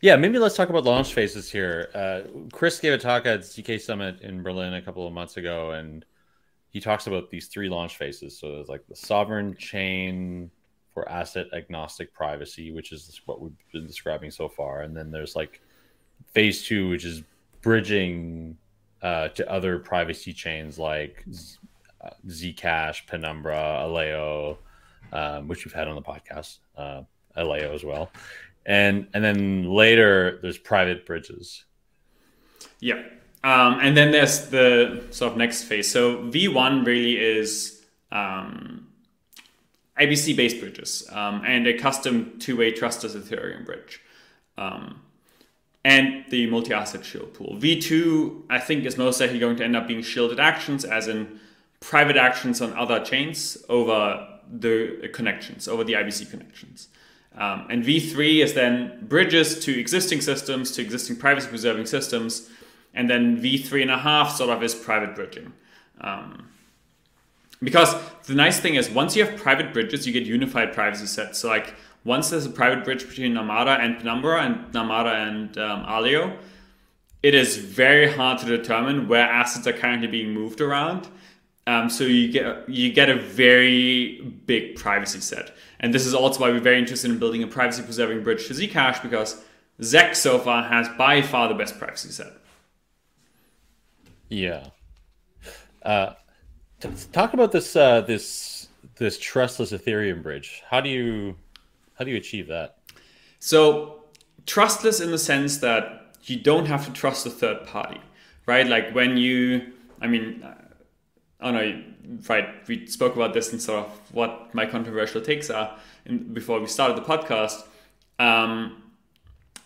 Yeah, maybe let's talk about launch phases here. Uh, Chris gave a talk at ZK Summit in Berlin a couple of months ago, and he talks about these three launch phases. So there's like the sovereign chain for asset agnostic privacy, which is what we've been describing so far, and then there's like phase two, which is bridging uh, to other privacy chains like uh, Zcash, Penumbra, Aleo, um, which we've had on the podcast, uh, Aleo as well and and then later there's private bridges. Yeah, um, and then there's the sort of next phase. So V1 really is um, IBC based bridges um, and a custom two-way trustless Ethereum bridge. Um, and the multi-asset shield pool. V2, I think, is most likely going to end up being shielded actions, as in private actions on other chains over the connections, over the IBC connections. Um, and V3 is then bridges to existing systems, to existing privacy preserving systems. And then V3 and a half sort of is private bridging. Um, because the nice thing is once you have private bridges, you get unified privacy sets. So like once there's a private bridge between Namada and Penumbra and Namada and um, Aleo, it is very hard to determine where assets are currently being moved around. Um, so you get you get a very big privacy set. And this is also why we're very interested in building a privacy preserving bridge to Zcash because Zec so far has by far the best privacy set. Yeah. Uh, talk about this uh, this this trustless Ethereum bridge. How do you how do you achieve that? So trustless in the sense that you don't have to trust a third party, right? Like when you, I mean, I don't know, right? We spoke about this and sort of what my controversial takes are in, before we started the podcast. Um,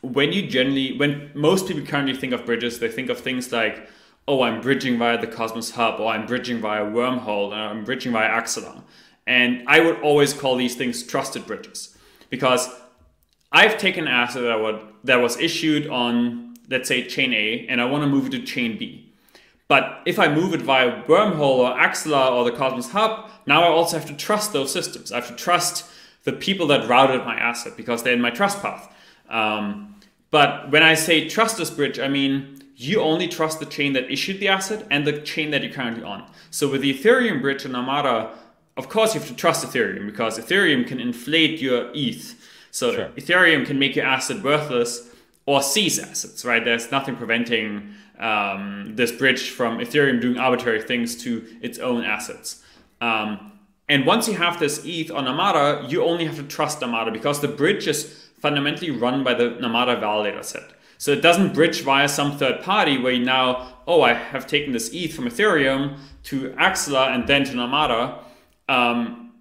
when you generally, when most people currently think of bridges, they think of things like, oh, I'm bridging via the Cosmos Hub, or I'm bridging via Wormhole, or I'm bridging via Axelar. And I would always call these things trusted bridges because I've taken an asset that, would, that was issued on, let's say, chain A, and I want to move it to chain B. But if I move it via Wormhole or Axelar or the Cosmos Hub, now I also have to trust those systems. I have to trust the people that routed my asset because they're in my trust path. Um, but when I say trust this bridge, I mean you only trust the chain that issued the asset and the chain that you're currently on. So with the Ethereum bridge and Namada, of course you have to trust Ethereum because Ethereum can inflate your ETH. So sure. Ethereum can make your asset worthless or seize assets, right? There's nothing preventing um, this bridge from Ethereum doing arbitrary things to its own assets. Um, and once you have this ETH on Namada, you only have to trust Namada because the bridge is fundamentally run by the Namada validator set. So it doesn't bridge via some third party where you now, oh, I have taken this ETH from Ethereum to Axelar and then to Namada. Um,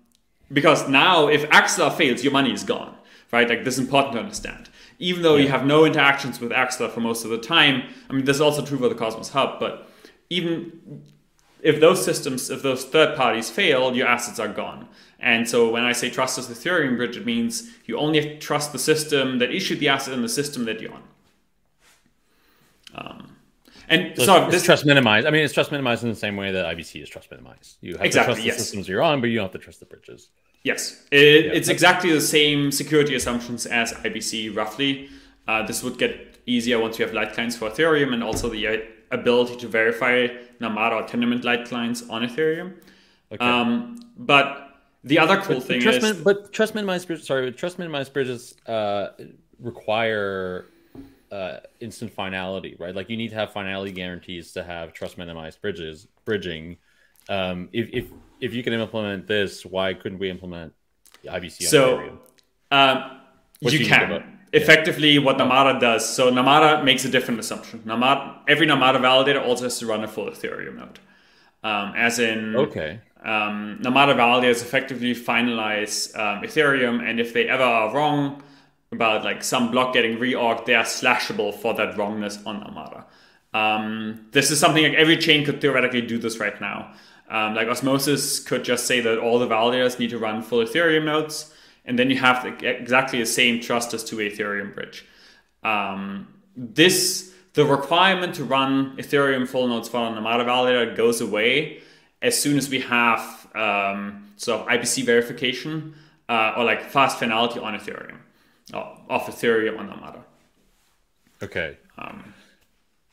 because now, if Axelar fails, your money is gone, right? Like this is important to understand. even though you have no interactions with Axelar for most of the time. I mean, this is also true for the Cosmos Hub, but even if those systems, if those third parties fail, your assets are gone. And so when I say trustless Ethereum bridge, it means you only have to trust the system that issued the asset and the system that you're on. Um, and so, so it's, this it's trust minimized. I mean, it's trust minimized in the same way that IBC is trust minimized. You have Exactly, to trust yes. the systems you're on, but you don't have to trust the bridges. Yes, it, it's exactly the same security assumptions as IBC, roughly. Uh, this would get easier once you have light clients for Ethereum and also the uh, ability to verify Namada or Tendermint light clients on Ethereum. Okay. Um, but the other cool But thing trust is, min- but trust minimized bridges. Sorry, but trust minimized bridges uh, require uh, instant finality, right? Like you need to have finality guarantees to have trust minimized bridges bridging. Um, if if if you can implement this, why couldn't we implement IBC on So, Ethereum? um, you you can. about- Effectively, what Namada does. So Namada makes a different assumption. Namada, every Namada validator also has to run a full Ethereum node. Um, as in, Okay. um, Namada validators effectively finalize um, Ethereum, and if they ever are wrong about like some block getting reorged, they are slashable for that wrongness on Namada. Um, this is something like every chain could theoretically do this right now. Um, like Osmosis could just say that all the validators need to run full Ethereum nodes, and then you have the, exactly the same trust as to Ethereum bridge. Um, this the requirement to run Ethereum full nodes for a Namada validator goes away as soon as we have um, sort of IBC verification uh, or like fast finality on Ethereum, or of Ethereum on Namada. Okay. Um,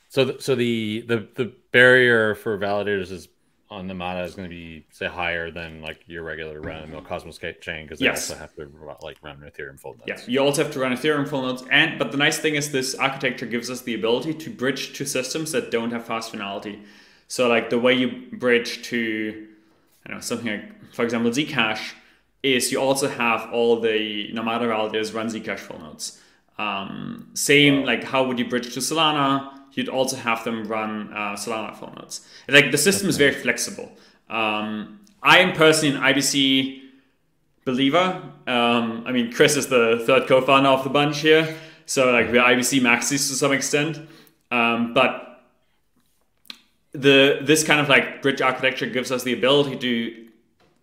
So, th- so the, the the barrier for validators is on Namada is going to be say higher than like your regular run of mill Cosmos chain because they Yes. also have to like run Ethereum full nodes. Yeah, you also have to run Ethereum full nodes, and but the nice thing is this architecture gives us the ability to bridge to systems that don't have fast finality. So like the way you bridge to, I don't know, something like, for example, Zcash, is you also have all the Namada validators run Zcash full nodes. Um, same like how would you bridge to Solana? You'd also have them run uh, Solana full nodes. Like the system is very flexible. Um, I am personally an IBC believer. Um, I mean, Chris is the third co-founder of the bunch here, so like we're IBC maxis to some extent. Um, but the this kind of like bridge architecture gives us the ability to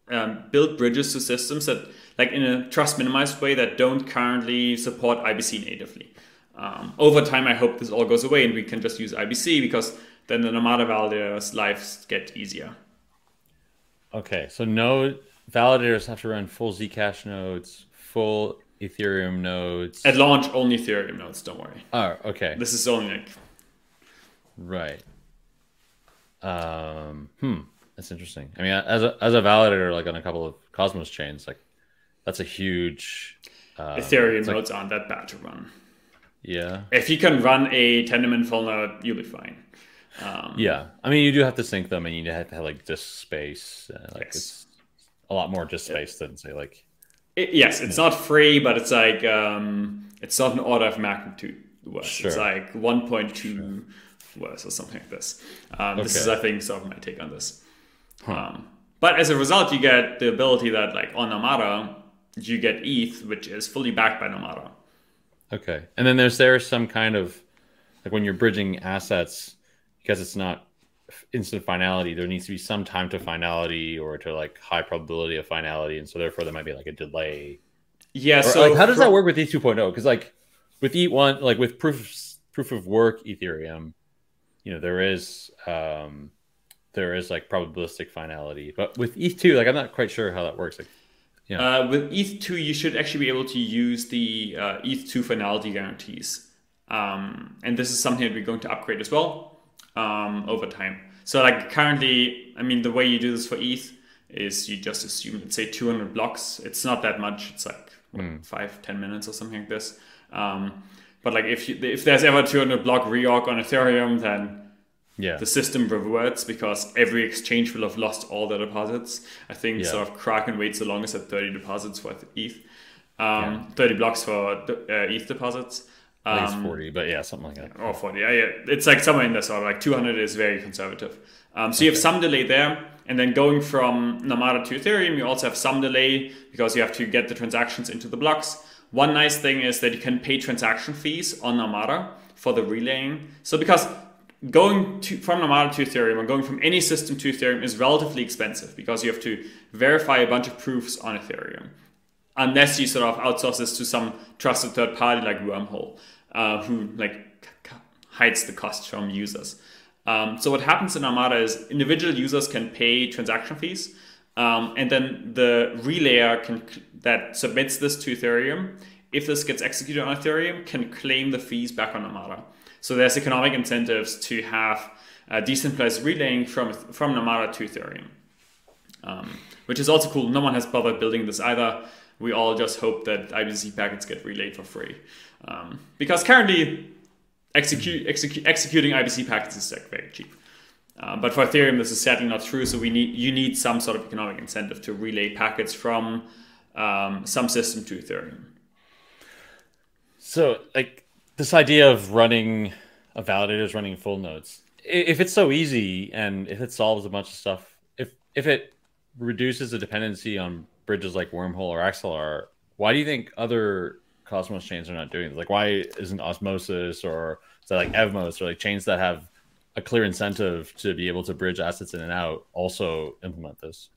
um, build bridges to systems that like in a trust minimized way that don't currently support IBC natively. Um, over time, I hope this all goes away and we can just use IBC because then the Namada validators' lives get easier. Okay, so no validators have to run full Zcash nodes, full Ethereum nodes. At launch, only Ethereum nodes. Don't worry. oh, okay, This is only like right. Um, hmm, that's interesting. I mean, as a as a validator, like on a couple of Cosmos chains, like that's a huge. Uh, Ethereum it's like- nodes aren't that bad to run. yeah, If you can run a Tendermint full node, you'll be fine. Um, yeah. I mean, you do have to sync them, and you have to have like disk space. Uh, like Yes. it's a lot more disk space than say like it- yes, it's not free, but it's like um, it's not an order of magnitude worse. It's like 1.2 worse or something like this. Um, This is, I think, sort of my take on this. Um, but as a result, you get the ability that, like on Namada, you get ETH, which is fully backed by Namada. Okay. And then there's there some kind of like when you're bridging assets because it's not instant finality, there needs to be some time to finality or to like high probability of finality, and so therefore there might be like a delay. Yeah. Or, so like, how does that work with ETH 2.0? Because like with ETH one, like with proof of, proof of work Ethereum, you know there is um there is like probabilistic finality, but with ETH two, like I'm not quite sure how that works. Like, Uh, with ETH2, you should actually be able to use the uh, ETH2 finality guarantees. Um, and this is something that we're going to upgrade as well um, over time. So, like, currently, I mean, the way you do this for ETH is you just assume, let's say, 200 blocks. It's not that much. It's like what, five, 10 minutes or something like this. Um, but, like, if, you, if there's ever 200 block reorg on Ethereum, then yeah, the system reverts because every exchange will have lost all their deposits. I think Yeah. sort of Kraken waits the longest at 30 deposits for ETH, um, 30 blocks for uh, ETH deposits. I think it's Um, forty, but yeah, something like that. or 40. Yeah, yeah. It's like somewhere in there, sort of like 200 is very conservative. Um, so you have some delay there. And then going from Namada to Ethereum, you also have some delay because you have to get the transactions into the blocks. one nice thing is that you can pay transaction fees on Namada for the relaying. So because going to, from Namada to Ethereum or going from any system to Ethereum is relatively expensive because you have to verify a bunch of proofs on Ethereum, unless you sort of outsource this to some trusted third party like Wormhole, uh, who like hides the cost from users. Um, so what happens in Namada is individual users can pay transaction fees, um, and then the relayer can that submits this to Ethereum. If this gets executed on Ethereum, can claim the fees back on Namada. So there's economic incentives to have decentralized relaying from from Namada to Ethereum, um, which is also cool. No one has bothered building this either. We all just hope that IBC packets get relayed for free, um, because currently execute, executing IBC packets is like very cheap. Uh, but for Ethereum, this is sadly not true. So we need you need some sort of economic incentive to relay packets from um, some system to Ethereum. So, like this idea of running a validator is running full nodes. If it's so easy and if it solves a bunch of stuff, if if it reduces the dependency on bridges like Wormhole or Axelar, why do you think other Cosmos chains are not doing this? Like, why isn't Osmosis or is like Evmos or like chains that have a clear incentive to be able to bridge assets in and out also implement this?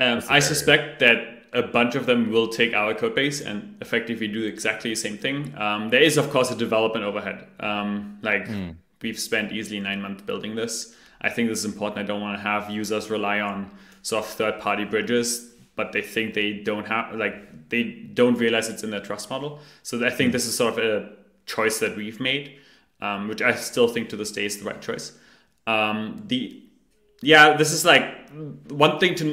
Um, I suspect that a bunch of them will take our code base and effectively do exactly the same thing. Um, there is, of course, a development overhead. Um, like mm. we've spent easily nine months building this. I think this is important. I don't want to have users rely on sort of third-party bridges, but they think they don't have like they don't realize it's in their trust model. So I think mm. this is sort of a choice that we've made, um, which I still think to this day is the right choice. Um, the yeah, this is like one thing to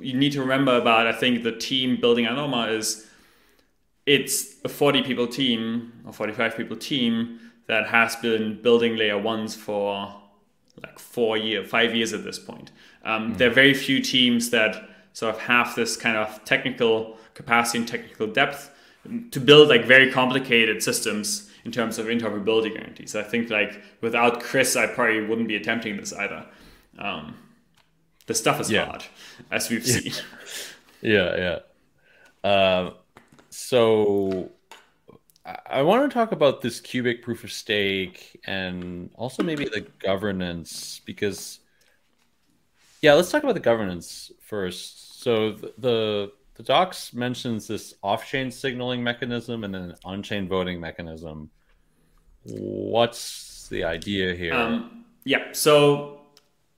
you need to remember about I think the team building Anoma is it's a 40 people team or 45 people team that has been building layer ones for like four years, five years at this point. Um, mm. There are very few teams that sort of have this kind of technical capacity and technical depth to build like very complicated systems in terms of interoperability guarantees. I think like without Chris, I probably wouldn't be attempting this either. Um, the stuff is yeah. hard, as we've yeah. seen. yeah, yeah. Uh, so I want to talk about this cubic proof of stake and also maybe the governance because, yeah, let's talk about the governance first. So the the, the docs mentions this off-chain signaling mechanism and then an on-chain voting mechanism. What's the idea here? Um, yeah, so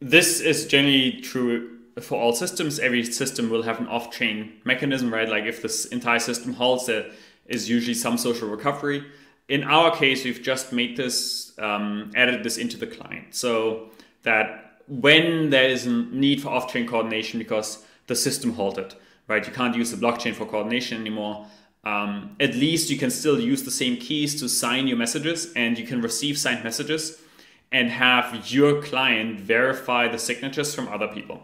this is generally true for all systems. Every system will have an off-chain mechanism, right? Like if this entire system halts, there is usually some social recovery. In our case, we've just made this, um, added this into the client, so that when there is a need for off-chain coordination because the system halted, right? You can't use the blockchain for coordination anymore. Um, at least you can still use the same keys to sign your messages, and you can receive signed messages and have your client verify the signatures from other people.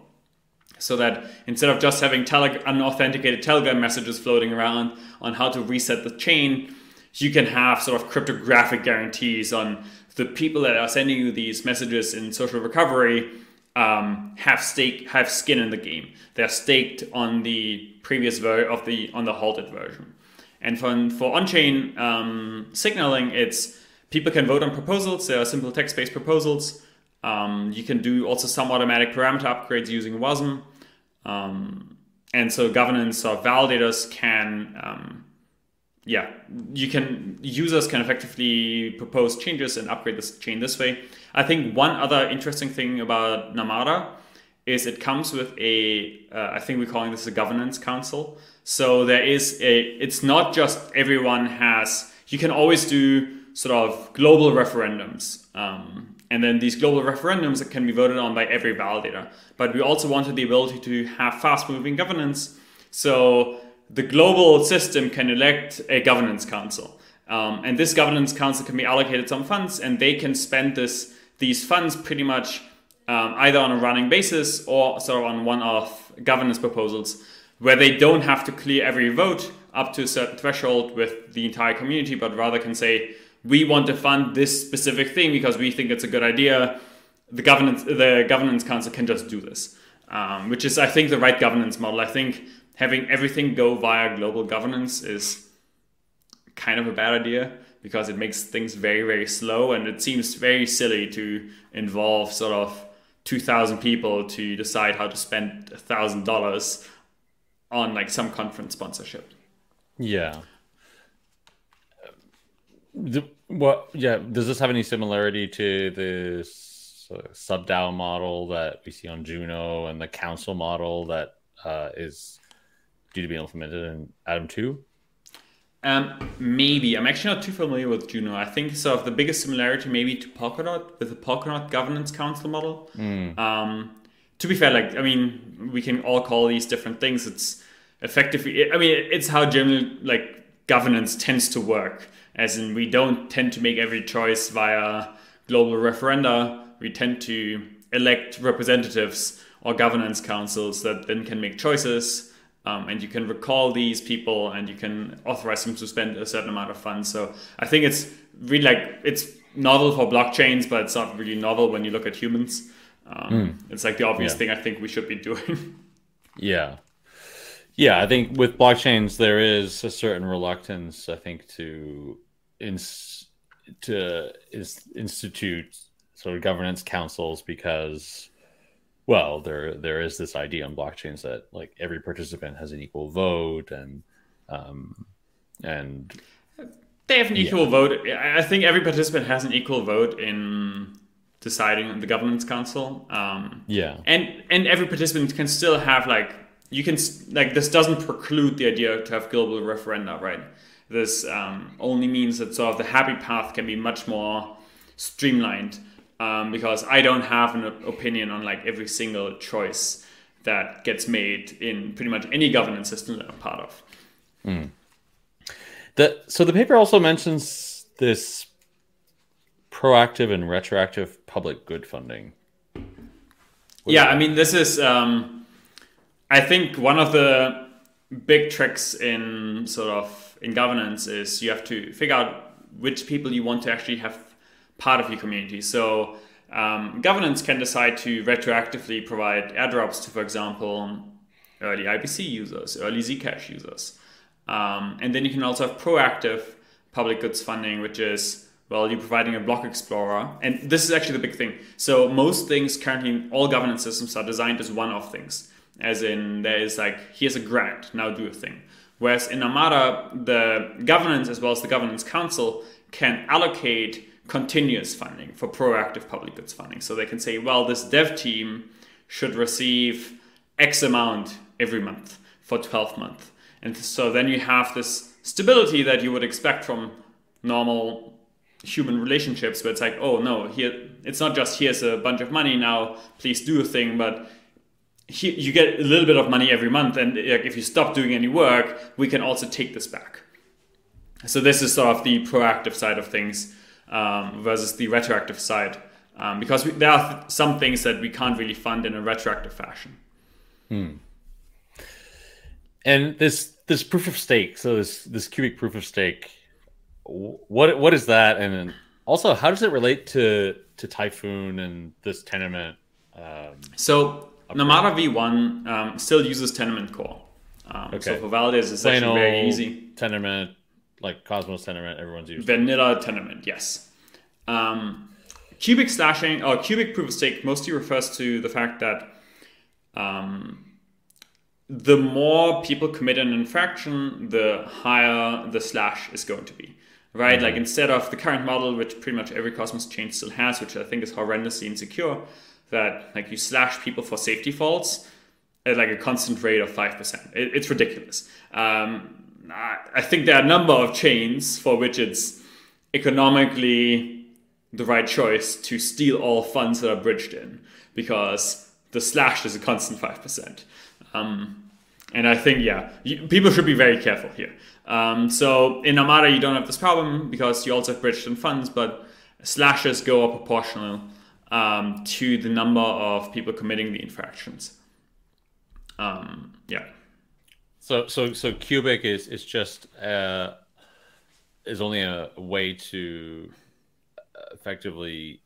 So that instead of just having tele- unauthenticated Telegram messages floating around on how to reset the chain, you can have sort of cryptographic guarantees on the people that are sending you these messages in social recovery um, have stake have skin in the game. They're staked on the previous ver- of the on the halted version. And for for on-chain um, signaling, it's people can vote on proposals. There are simple text-based proposals. Um, you can do also some automatic parameter upgrades using WASM. Um, and so governance or validators can, um, yeah, you can, users can effectively propose changes and upgrade this chain this way. I think one other interesting thing about Namada is it comes with a, uh, I think we're calling this a governance council. So there is a, it's not just everyone has, you can always do sort of global referendums. Um, and then these global referendums can be voted on by every validator. But we also wanted the ability to have fast moving governance. So the global system can elect a governance council. Um, and this governance council can be allocated some funds and they can spend this these funds pretty much um, either on a running basis or sort of on one-off governance proposals where they don't have to clear every vote up to a certain threshold with the entire community, but rather can say, we want to fund this specific thing because we think it's a good idea. The governance, the governance council can just do this, um, which is, I think, the right governance model. I think having everything go via global governance is kind of a bad idea because it makes things very very slow and it seems very silly to involve sort of 2000 people to decide how to spend $1000 on like some conference sponsorship yeah the, what yeah does this have any similarity to the uh, sub DAO model that we see on Juno and the council model that uh, is due to be implemented in Atom 2 um, maybe I'm actually not too familiar with Juno. I think sort of the biggest similarity maybe to Polkadot with the Polkadot governance council model. Mm. Um, to be fair, like I mean, we can all call these different things. It's effectively, I mean, it's how general like governance tends to work. As in, we don't tend to make every choice via global referenda. We tend to elect representatives or governance councils that then can make choices um, and you can recall these people and you can authorize them to spend a certain amount of funds. So I think it's really like it's novel for blockchains, but it's not really novel when you look at humans. Um, mm. It's like the obvious yeah. thing I think we should be doing. yeah. Yeah, I think with blockchains there is a certain reluctance, I think, to ins- to is institute sort of governance councils because well, there there is this idea on blockchains that like every participant has an equal vote and um, and they have an equal yeah. vote. I think every participant has an equal vote in deciding on the governance council. Um, yeah, and and every participant can still have like you can like this doesn't preclude the idea to have global referenda, right? This um, only means that sort of the happy path can be much more streamlined um, because I don't have an opinion on like every single choice that gets made in pretty much any governance system that I'm part of. Mm. The, so the paper also mentions this proactive and retroactive public good funding. What yeah, I mean, this is, um, I think, one of the big tricks in sort of in governance is you have to figure out which people you want to actually have part of your community. So um, governance can decide to retroactively provide airdrops to, for example, early IBC users, early Zcash users. Um, and then you can also have proactive public goods funding, which is, well, you're providing a block explorer. And this is actually the big thing. So most things currently, all governance systems are designed as one-off things. As in, there is like, here's a grant, now do a thing. Whereas in Namada, the governance as well as the governance council can allocate continuous funding for proactive public goods funding. So they can say, well, this dev team should receive X amount every month for 12 months. And so then you have this stability that you would expect from normal human relationships where it's like, oh no, here it's not just here's a bunch of money now, please do a thing, but here, you get a little bit of money every month, and if you stop doing any work, we can also take this back. So this is sort of the proactive side of things um, versus the retroactive side. Um, because we, there are th- some things that we can't really fund in a retroactive fashion. Hmm. And this this proof of stake, so this this cubic proof of stake, what what is that? And also, how does it relate to to Typhon and this Tendermint? Um, so Namada V1 um, still uses Tendermint core. Um, okay. So for validators, it's Plain actually very easy. Tendermint like Cosmos Tendermint, everyone's using. Vanilla Tendermint, yes. Um, cubic slashing or cubic proof of stake mostly refers to the fact that um, the more people commit an infraction, the higher the slash is going to be. Right? Mm-hmm. Like instead of the current model, which pretty much every Cosmos chain still has, which I think is horrendously insecure, that like you slash people for safety faults at like a constant rate of 5%. It, it's ridiculous. Um, I think there are a number of chains for which it's economically the right choice to steal all funds that are bridged in because the slash is a constant 5%. Um, and I think, yeah, you, people should be very careful here. Um, so in Namada, you don't have this problem because you also have bridged in funds, but slashes go up proportional um, to the number of people committing the infractions. Um, yeah. So so so cubic is is just uh, is only a way to effectively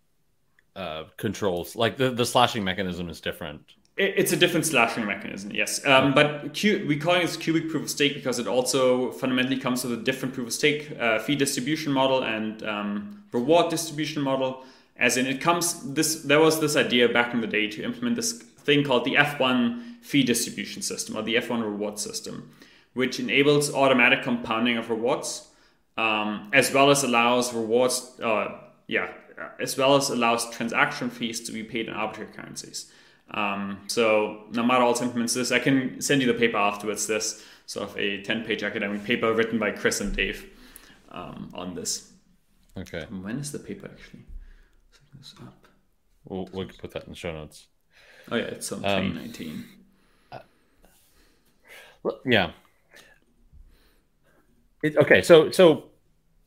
uh, controls like the the slashing mechanism is different It's a different slashing mechanism, yes. Um, but Q, we call it cubic proof of stake because it also fundamentally comes with a different proof of stake uh, fee distribution model and um, reward distribution model. As in, it comes this. There was this idea back in the day to implement this thing called the F1 fee distribution system or the F1 reward system, which enables automatic compounding of rewards, um, as well as allows rewards. Uh, yeah, as well as allows transaction fees to be paid in arbitrary currencies. Um, so Namada also implements this. I can send you the paper afterwards. This sort of a 10 page academic paper written by Chris and Dave um, on this. Okay. When is the paper actually? This up. We'll, we'll put that in the show notes. Oh yeah, it's on 2019. Um, uh, yeah. It, okay, so so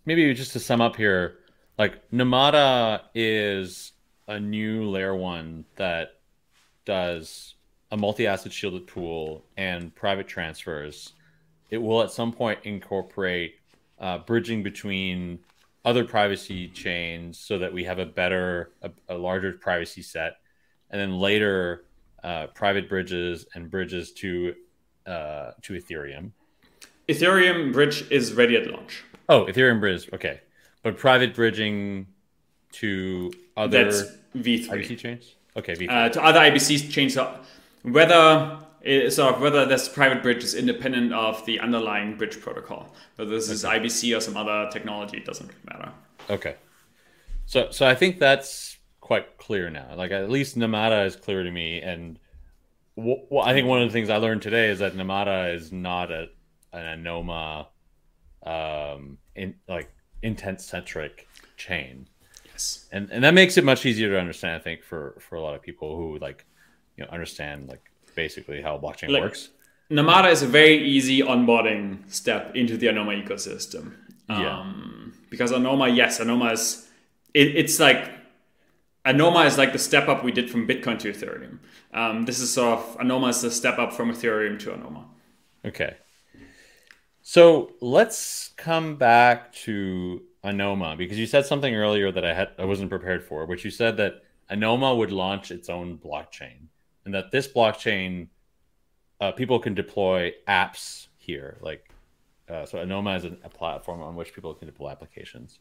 maybe just to sum up here, like Namada is a new layer one that does a multi-asset shielded pool and private transfers, it will at some point incorporate uh, bridging between other privacy chains so that we have a better, a, a larger privacy set, and then later uh, private bridges and bridges to uh, to Ethereum. Ethereum bridge is ready at launch. Oh, Ethereum bridge, okay, but private bridging to other That's V3 IBC chains. Okay, uh, to other IBC chains, whether sort of whether this private bridge is independent of the underlying bridge protocol, whether this okay. is IBC or some other technology, it doesn't really matter. Okay, so so I think that's quite clear now. Like at least Namada is clear to me, and well, I think one of the things I learned today is that Namada is not a an Anoma, um, in like intent centric chain. Yes. And and that makes it much easier to understand, I think, for for a lot of people who like, you know, understand like basically how blockchain like, works. Namada is a very easy onboarding step into the Anoma ecosystem. Yeah. Um, because Anoma, yes, Anoma is it, it's like Anoma is like the step up we did from Bitcoin to Ethereum. Um, this is sort of Anoma is the step up from Ethereum to Anoma. Okay. So let's come back to Anoma because you said something earlier that I had I wasn't prepared for, which you said that Anoma would launch its own blockchain, and that this blockchain uh, people can deploy apps here, like uh, so. Anoma is a, platform on which people can deploy applications.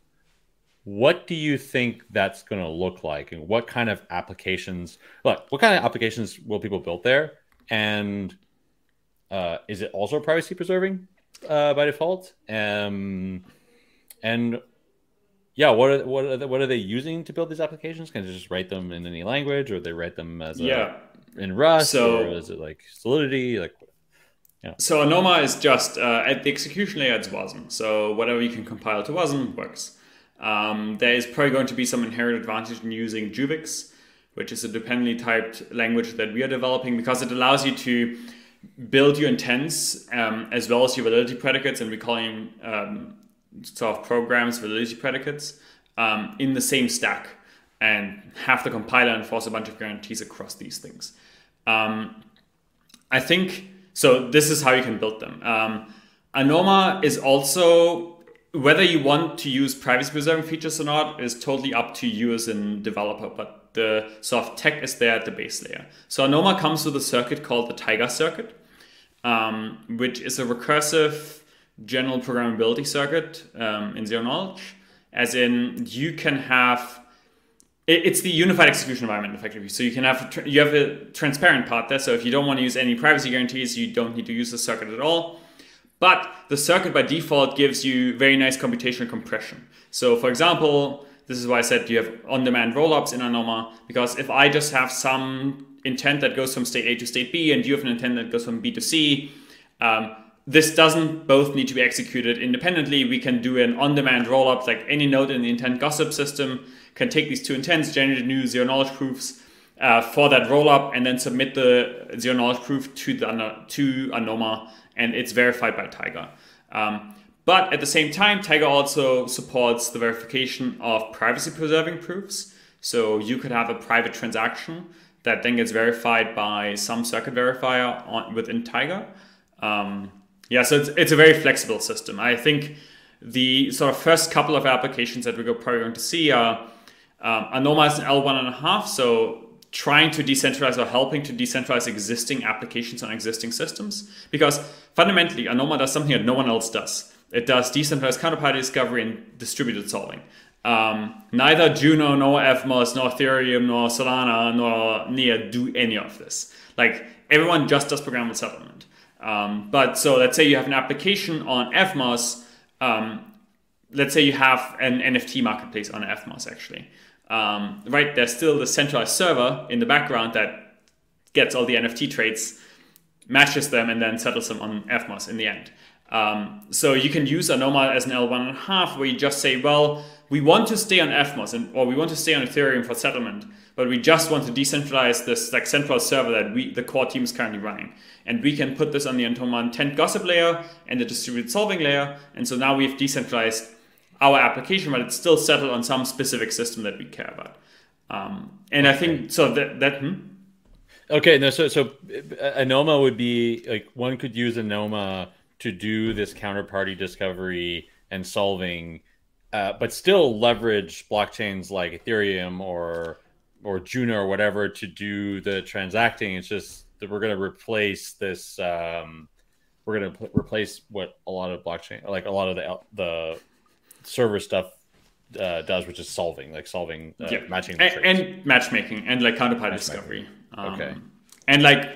What do you think that's going to look like, and what kind of applications? Look, what kind of applications will people build there, and uh, is it also privacy preserving uh, by default? Um, and yeah, what are what are they, what are they using to build these applications? Can they just write them in any language, or they write them as a, yeah in Rust, so, or is it like Solidity? Like, yeah. So Anoma is just uh, at the execution layer. It's WASM. So whatever you can compile to WASM works. Um, there is probably going to be some inherent advantage in using Juvix, which is a dependently typed language that we are developing because it allows you to build your intents um, as well as your validity predicates, and we call them um, sort of programs validity predicates um, in the same stack and have the compiler enforce a bunch of guarantees across these things. Um, I think so. This is how you can build them. Um, Anoma is also whether you want to use privacy preserving features or not is totally up to you as a developer. But the soft tech is there at the base layer. So Anoma comes with a circuit called the Taiga circuit, um, which is a recursive general programmability circuit um, in zero knowledge, as in you can have it's the unified execution environment effectively. So you can have you have a transparent part there. So if you don't want to use any privacy guarantees, you don't need to use the circuit at all. But the circuit by default gives you very nice computational compression. So for example, this is why I said you have on-demand rollups in Anoma because if I just have some intent that goes from state A to state B and you have an intent that goes from B to C, um, this doesn't both need to be executed independently. We can do an on-demand rollup like any node in the intent gossip system can take these two intents, generate new zero knowledge proofs uh, for that rollup, and then submit the zero knowledge proof to the to Anoma, and it's verified by Taiga. Um, but at the same time, Taiga also supports the verification of privacy preserving proofs. So you could have a private transaction that then gets verified by some circuit verifier on, within Taiga. Um, yeah, so it's, it's a very flexible system. I think the sort of first couple of applications that we're probably going to see are um, Anoma is an L1 and a half, so trying to decentralize or helping to decentralize existing applications on existing systems. Because fundamentally, Anoma does something that no one else does. It does decentralized counterparty discovery and distributed solving. Um, neither Juno, nor Evmos, nor Ethereum, nor Solana, nor Near do any of this. Like everyone just does programmable settlement. Um, but so let's say you have an application on Evmos. Um, let's say you have an NFT marketplace on Evmos actually. Um, right, there's still the centralized server in the background that gets all the NFT trades, matches them, and then settles them on Evmos in the end. Um, so you can use Anoma as an L1.5 where you just say, well, we want to stay on Evmos and, or we want to stay on Ethereum for settlement, but we just want to decentralize this like central server that we the core team is currently running. And we can put this on the Anoma intent gossip layer and the distributed solving layer. And so now we've decentralized our application, but it's still settled on some specific system that we care about. Um, and okay. I think so that that. Hmm? Okay, no, so so Anoma would be like one could use Anoma to do this counterparty discovery and solving, uh, but still leverage blockchains like Ethereum or or Juno or whatever to do the transacting. It's just that we're going to replace this. Um, we're going to pl- replace what a lot of blockchain, like a lot of the the server stuff uh, does, which is solving, like solving, uh, yeah. matching, and, and, matchmaking, and like counterparty discovery. Um, okay, and like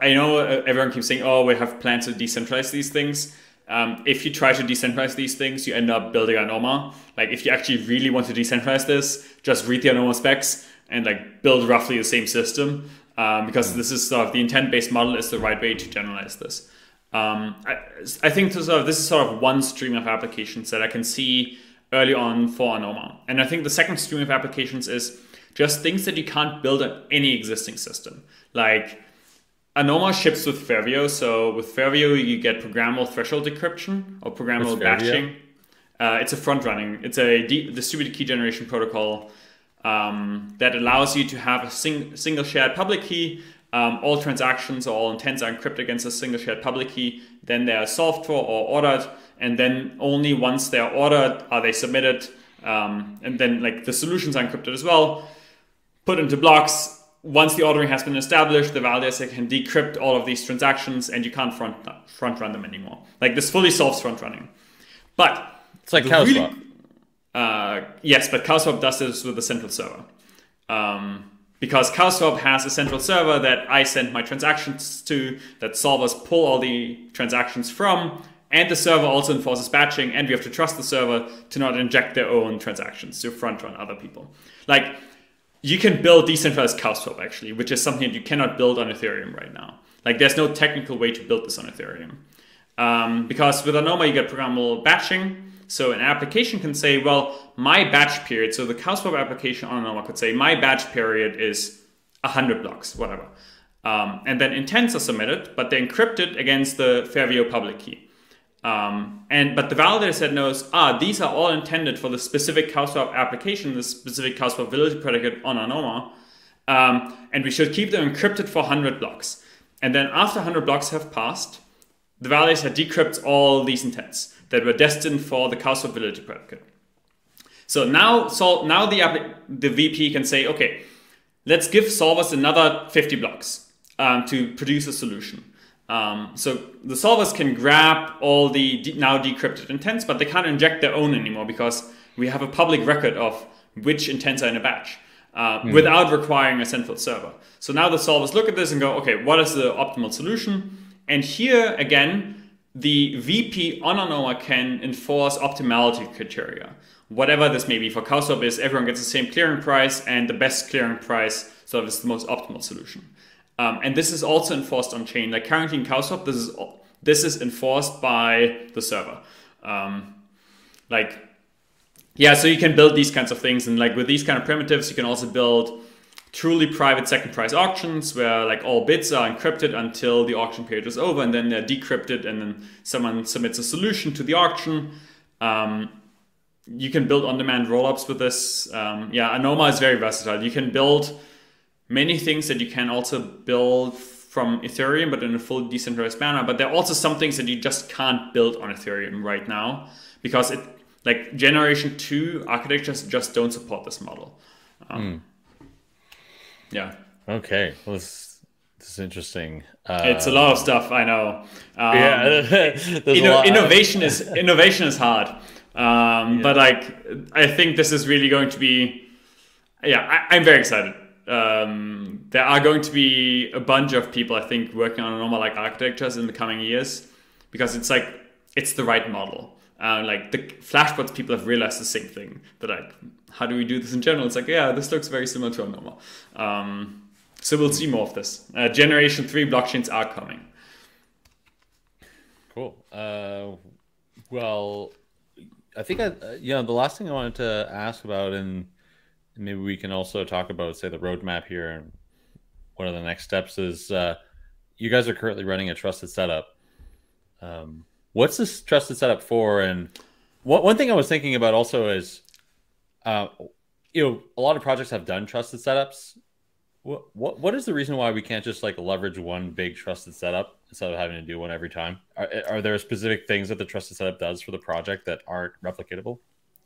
I know uh, everyone keeps saying, "Oh, we have plans to decentralize these things." Um, if you try to decentralize these things, you end up building Anoma. Like if you actually really want to decentralize this, just read the Anoma specs and like build roughly the same system. Um, because mm. this is sort of the intent-based model is the right way to generalize this. Um, I, I, think this is, sort of, this is sort of one stream of applications that I can see early on for Anoma. And I think the second stream of applications is just things that you can't build on any existing system. Like Anoma ships with Ferveo. So with Ferveo, you get programmable threshold decryption or programmable batching. Uh, it's a front running, it's a distributed key generation protocol um, that allows you to have a sing- single shared public key um, all transactions or all intents are encrypted against a single shared public key. Then they are solved for or ordered, and then only once they are ordered are they submitted. Um, and then like the solutions are encrypted as well, put into blocks. Once the ordering has been established, the validator can decrypt all of these transactions, and you can't front front run them anymore. Like this fully solves front running. But it's like CowSwap. Really, uh, yes, but CowSwap does this with a central server. Um, because CowSwap has a central server that I send my transactions to, that solvers pull all the transactions from, and the server also enforces batching, and we have to trust the server to not inject their own transactions to front run other people. Like, you can build decentralized CowSwap actually, which is something that you cannot build on Ethereum right now. Like, there's no technical way to build this on Ethereum. Um, because with Anoma, you get programmable batching, so an application can say, well, my batch period, so the CowSwap application on Anoma could say, my batch period is 100 blocks, whatever. Um, and then intents are submitted, but they're encrypted against the Ferveo public key. Um, and but the validator set knows, ah, these are all intended for the specific CowSwap application, the specific CowSwap validity predicate on Anoma, um, and we should keep them encrypted for 100 blocks. And then after 100 blocks have passed, the validator decrypts all these intents that were destined for the CowSwap validity predicate. So now, so now the, the VP can say, okay, let's give solvers another 50 blocks um, to produce a solution. Um, so the solvers can grab all the de- now decrypted intents, but they can't inject their own anymore because we have a public record of which intents are in a batch uh, mm. without requiring a central server. So now the solvers look at this and go, okay, what is the optimal solution? And here again, the VP on Anoma can enforce optimality criteria. Whatever this may be for CowSwap is everyone gets the same clearing price and the best clearing price sort of is the most optimal solution. Um, and this is also enforced on chain. Like currently in CowSwap, this is this is enforced by the server. Um, like yeah, so you can build these kinds of things, and like with these kind of primitives, you can also build truly private second price auctions where like all bids are encrypted until the auction period is over and then they're decrypted and then someone submits a solution to the auction. Um, you can build on-demand rollups with this. Um, yeah anoma is very versatile. You can build many things that you can also build from ethereum but in a full decentralized manner but there are also some things that you just can't build on ethereum right now because it like generation 2 architectures just don't support this model. Um, mm. Yeah. Okay. Well, this, this is interesting. Uh, it's a lot of stuff. I know. Um, yeah. inno- innovation is innovation is hard. Um, yeah. But like, I think this is really going to be. Yeah, I, am very excited. Um, there are going to be a bunch of people, I think, working on Anoma like architectures in the coming years because it's like it's the right model. Uh, like the Flashbots people have realized the same thing. But like, how do we do this in general? It's like, yeah, this looks very similar to Anoma. Um, so we'll see more of this. Uh, generation three blockchains are coming. Cool. Uh, well, I think I, uh, you know, the last thing I wanted to ask about, and maybe we can also talk about, say, the roadmap here and one of the next steps is uh, you guys are currently running a trusted setup. Um, what's this trusted setup for? And what, one thing I was thinking about also is, uh, you know, a lot of projects have done trusted setups. What, what what is the reason why we can't just like leverage one big trusted setup instead of having to do one every time? Are, are there specific things that the trusted setup does for the project that aren't replicatable?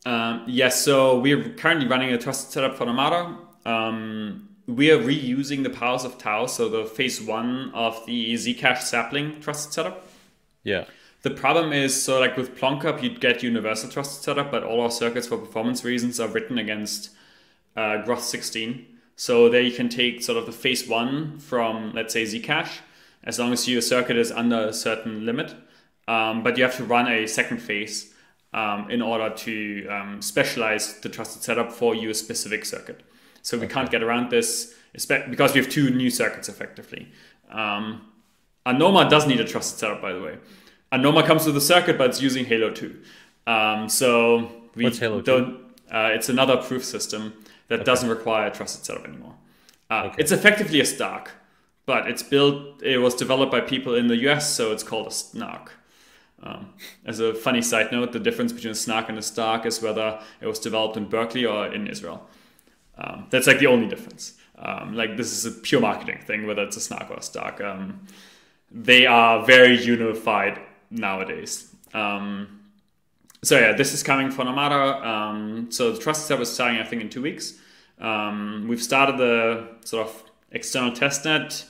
Um, yes, so we're currently running a trusted setup for Namada. Um, we are reusing the powers of Tau, so the phase one of the Zcash sapling trusted setup. Yeah. The problem is, so like with PlonKup, you'd get universal trusted setup, but all our circuits for performance reasons are written against uh, Groth 16. So there you can take sort of the phase one from, let's say, Zcash, as long as your circuit is under a certain limit. Um, but you have to run a second phase um, in order to um, specialize the trusted setup for your specific circuit. So we okay. can't get around this because we have two new circuits effectively. Um, Anoma does need a trusted setup, by the way. Anoma comes with a circuit, but it's using Halo 2. Um, so we What's Halo 2? Uh, it's another proof system that okay. doesn't require a trusted setup anymore. Uh, okay. It's effectively a Stark, but it's built. It was developed by people in the US, so it's called a Snark. Um, as a funny side note, the difference between a Snark and a Stark is whether it was developed in Berkeley or in Israel. Um, that's like the only difference. Um, like this is a pure marketing thing, whether it's a Snark or a Stark. Um, they are very unified nowadays. Um, so yeah, this is coming from Namada. Um, so the trust setup is starting, I think, in two weeks. Um, we've started the sort of external testnet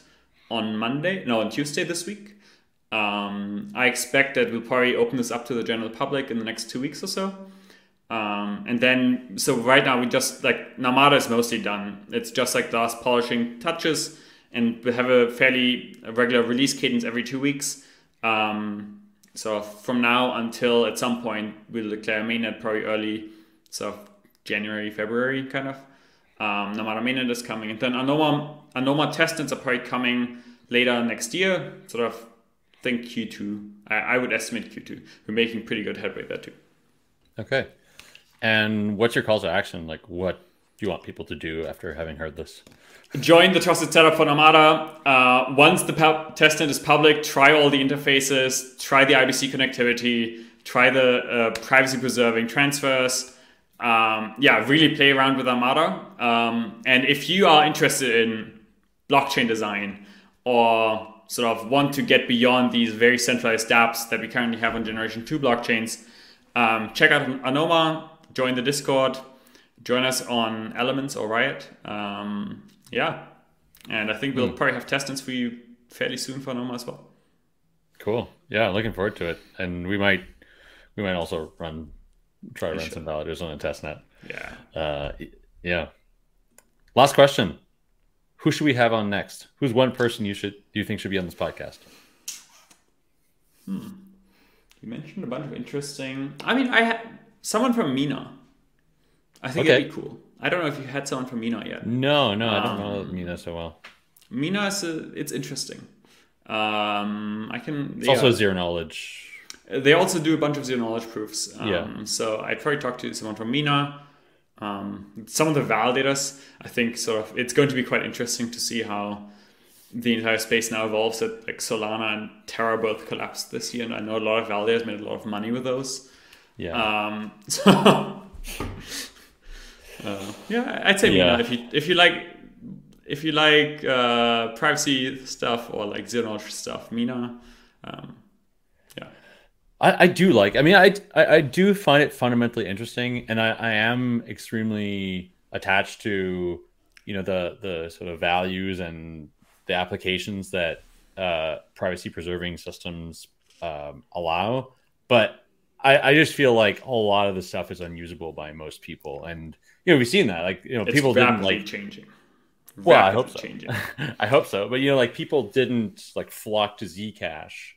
on Monday, no, on Tuesday this week. Um, I expect that we'll probably open this up to the general public in the next two weeks or so. Um, and then, so right now we just like Namada is mostly done. It's just like the last polishing touches, and we have a fairly regular release cadence every two weeks. Um, so from now until at some point we'll declare mainnet probably early, so January, February kind of. Um, Namada mainnet is coming, and then Anoma Anoma testnets are probably coming later next year. Sort of think Q2. I, I would estimate Q2. We're making pretty good headway there too. Okay. And what's your call to action? Like, what do you want people to do after having heard this? Join the trusted setup for Namada. Uh, once the testnet is public, try all the interfaces, try the IBC connectivity, try the uh, privacy preserving transfers. Um, yeah, really play around with Namada. Um, and if you are interested in blockchain design or sort of want to get beyond these very centralized dApps that we currently have on Generation 2 blockchains, um, check out Anoma, join the Discord, join us on Elements or Riot. Um, yeah, and I think we'll mm. probably have testings for you fairly soon for Anoma as well. Cool. Yeah, looking forward to it, and we might we might also run try to run some validators on a test net. Yeah. Uh, yeah. Last question: Who should we have on next? Who's one person you should do you think should be on this podcast? Hmm. You mentioned a bunch of interesting. I mean, I had someone from Mina. I think okay. it'd be cool. I don't know if you had someone from Mina yet. No, no, I don't know um, Mina so well. Mina is a, it's interesting. Um, I can. It's yeah. also zero knowledge. They also do a bunch of zero knowledge proofs. Um, yeah. So I probably talked to someone from Mina. Um, some of the validators, I think, sort of, it's going to be quite interesting to see how the entire space now evolves. That like Solana and Terra both collapsed this year, and I know a lot of validators made a lot of money with those. Yeah. Um, so uh, yeah, I'd say yeah. Mina. If you if you like if you like uh, privacy stuff or like zero knowledge stuff, Mina. Um, yeah, I, I do like. I mean, I, I, I do find it fundamentally interesting, and I, I am extremely attached to you know the the sort of values and the applications that uh, privacy preserving systems um, allow, but I, I just feel like a lot of the stuff is unusable by most people, and you know we've seen that like you know It's people didn't rapidly like changing. well, I hope so. Changing. I hope so. But you know, like people didn't like flock to Zcash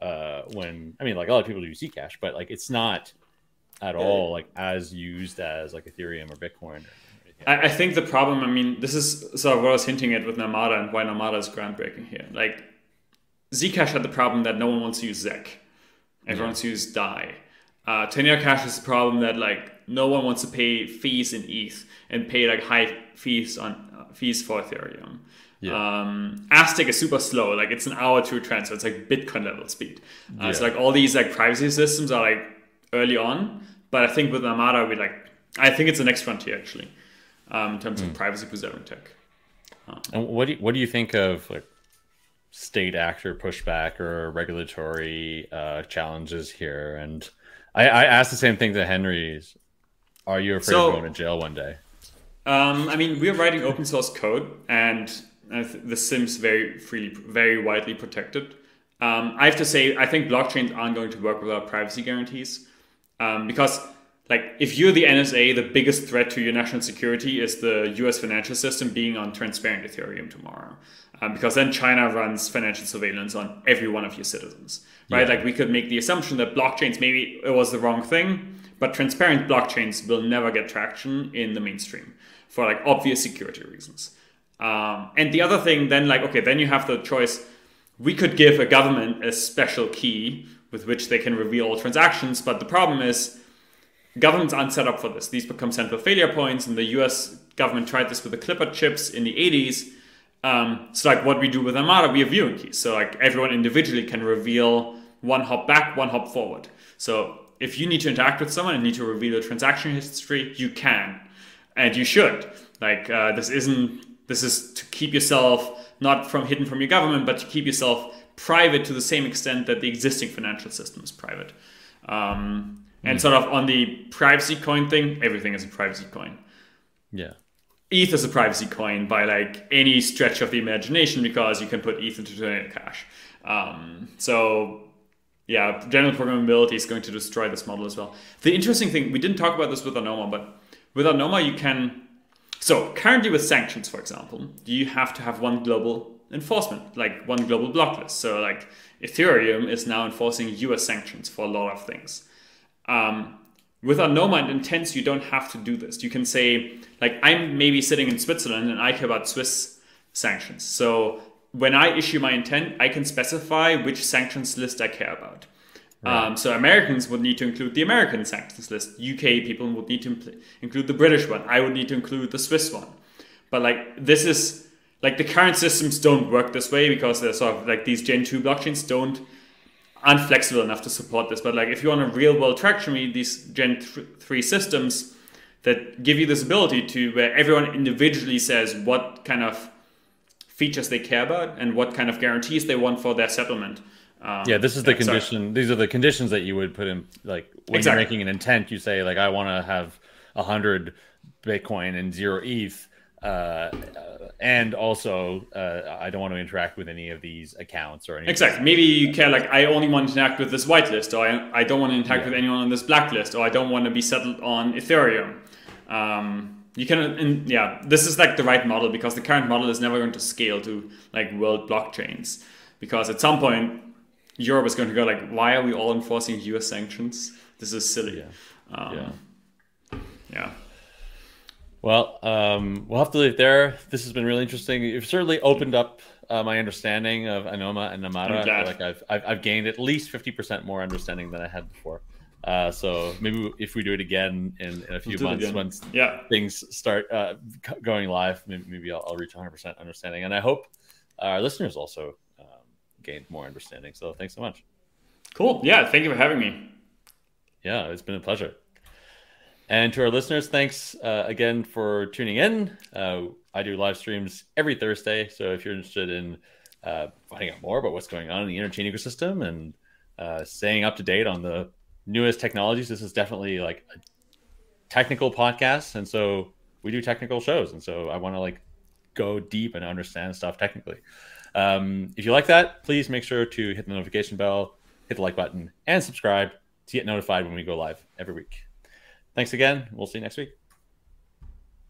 uh, when I mean, like a lot of people do Zcash, but like it's not at all like as used as like Ethereum or Bitcoin. Or. I, I think the problem, I mean, this is sort of what I was hinting at with Namada and why Namada is groundbreaking here. Like, Zcash had the problem that no one wants to use Zec. Everyone wants to use DAI. Uh, Tornado Cash is a problem that like no one wants to pay fees in ETH and pay like high fees on uh, fees for Ethereum. Yeah. Um, Aztec is super slow. Like it's an hour to transfer. It's like Bitcoin level speed. Uh, So like all these like privacy systems are like early on, but I think with Namada we like I think it's the next frontier actually um, in terms Hmm. of privacy preserving tech. And what do you, what do you think of like state actor pushback or regulatory uh, challenges here? And I, I asked the same thing to Henry's. Are you afraid So- of going to jail one day? Um, I mean, we're writing open source code, and uh, the Sims very freely, very widely protected. Um, I have to say, I think blockchains aren't going to work without privacy guarantees, um, because like if you're the NSA, the biggest threat to your national security is the U.S. financial system being on transparent Ethereum tomorrow, um, because then China runs financial surveillance on every one of your citizens, right? Yeah. Like we could make the assumption that blockchains maybe it was the wrong thing, but transparent blockchains will never get traction in the mainstream for like obvious security reasons. Um, and the other thing, then like okay, then you have the choice. We could give a government a special key with which they can reveal all transactions, but the problem is governments aren't set up for this. These become central failure points, and the U.S. government tried this with the Clipper chips in the 80s. Um, so like what we do with Namada, we have viewing keys. So like everyone individually can reveal one hop back, one hop forward. So if you need to interact with someone and need to reveal a transaction history, you can, and you should. Like uh, this isn't. This is to keep yourself not from hidden from your government, but to keep yourself private to the same extent that the existing financial system is private. Um, and sort of on the privacy coin thing, everything is a privacy coin. Yeah. ETH is a privacy coin by like any stretch of the imagination because you can put ETH into Cash. Um, so yeah, general programmability is going to destroy this model as well. The interesting thing, we didn't talk about this with Anoma, but with Anoma you can. So currently with sanctions, for example, you have to have one global enforcement, like one global block list. So like Ethereum is now enforcing US sanctions for a lot of things. Um, with Anoma and Intents, you don't have to do this. You can say, like, I'm maybe sitting in Switzerland and I care about Swiss sanctions. So when I issue my intent, I can specify which sanctions list I care about. Um, so Americans would need to include the American sanctions list. UK people would need to impl- include the British one. I would need to include the Swiss one. But like this is like the current systems don't work this way because they're sort of like these Gen two blockchains don't aren't flexible enough to support this. But like if you want a real world traction, need these Gen three systems that give you this ability to where everyone individually says what kind of features they care about and what kind of guarantees they want for their settlement. Um, Yeah, this is the sorry. condition. These are the conditions that you would put in. Like when Exactly. you're making an intent, you say like, I want to have a hundred Bitcoin and zero ETH, uh, uh, and also uh, I don't want to interact with any of these accounts or anything. Exactly. Maybe you care like I only want to interact with this whitelist, or I, I don't want to interact Yeah. with anyone on this blacklist, or I don't want to be settled on Ethereum. Um, you can, and yeah, this is like the right model because the current model is never going to scale to like world blockchains because at some point Europe is going to go like, why are we all enforcing U.S. sanctions? This is silly. Yeah. Um, Yeah. yeah. Well, um, we'll have to leave it there. This has been really interesting. You've certainly opened up uh, my understanding of Anoma and Namada. I'm I feel glad. like I've, I've I've gained at least fifty percent more understanding than I had before. Uh, so maybe if we do it again in, in a few it months, once Yeah. things start uh, going live, maybe, maybe I'll, I'll reach 100% understanding. And I hope our listeners also um, gained more understanding. So thanks so much. Cool. Yeah. Thank you for having me. Yeah, it's been a pleasure. And to our listeners, thanks uh, again for tuning in. Uh, I do live streams every Thursday. So if you're interested in uh, finding out more about what's going on in the interchain ecosystem and uh, staying up to date on the newest technologies, this is definitely like a technical podcast. And so we do technical shows. And so I want to like go deep and understand stuff technically. Um, if you like that, please make sure to hit the notification bell, hit the like button, and subscribe to get notified when we go live every week. Thanks again. We'll see you next week.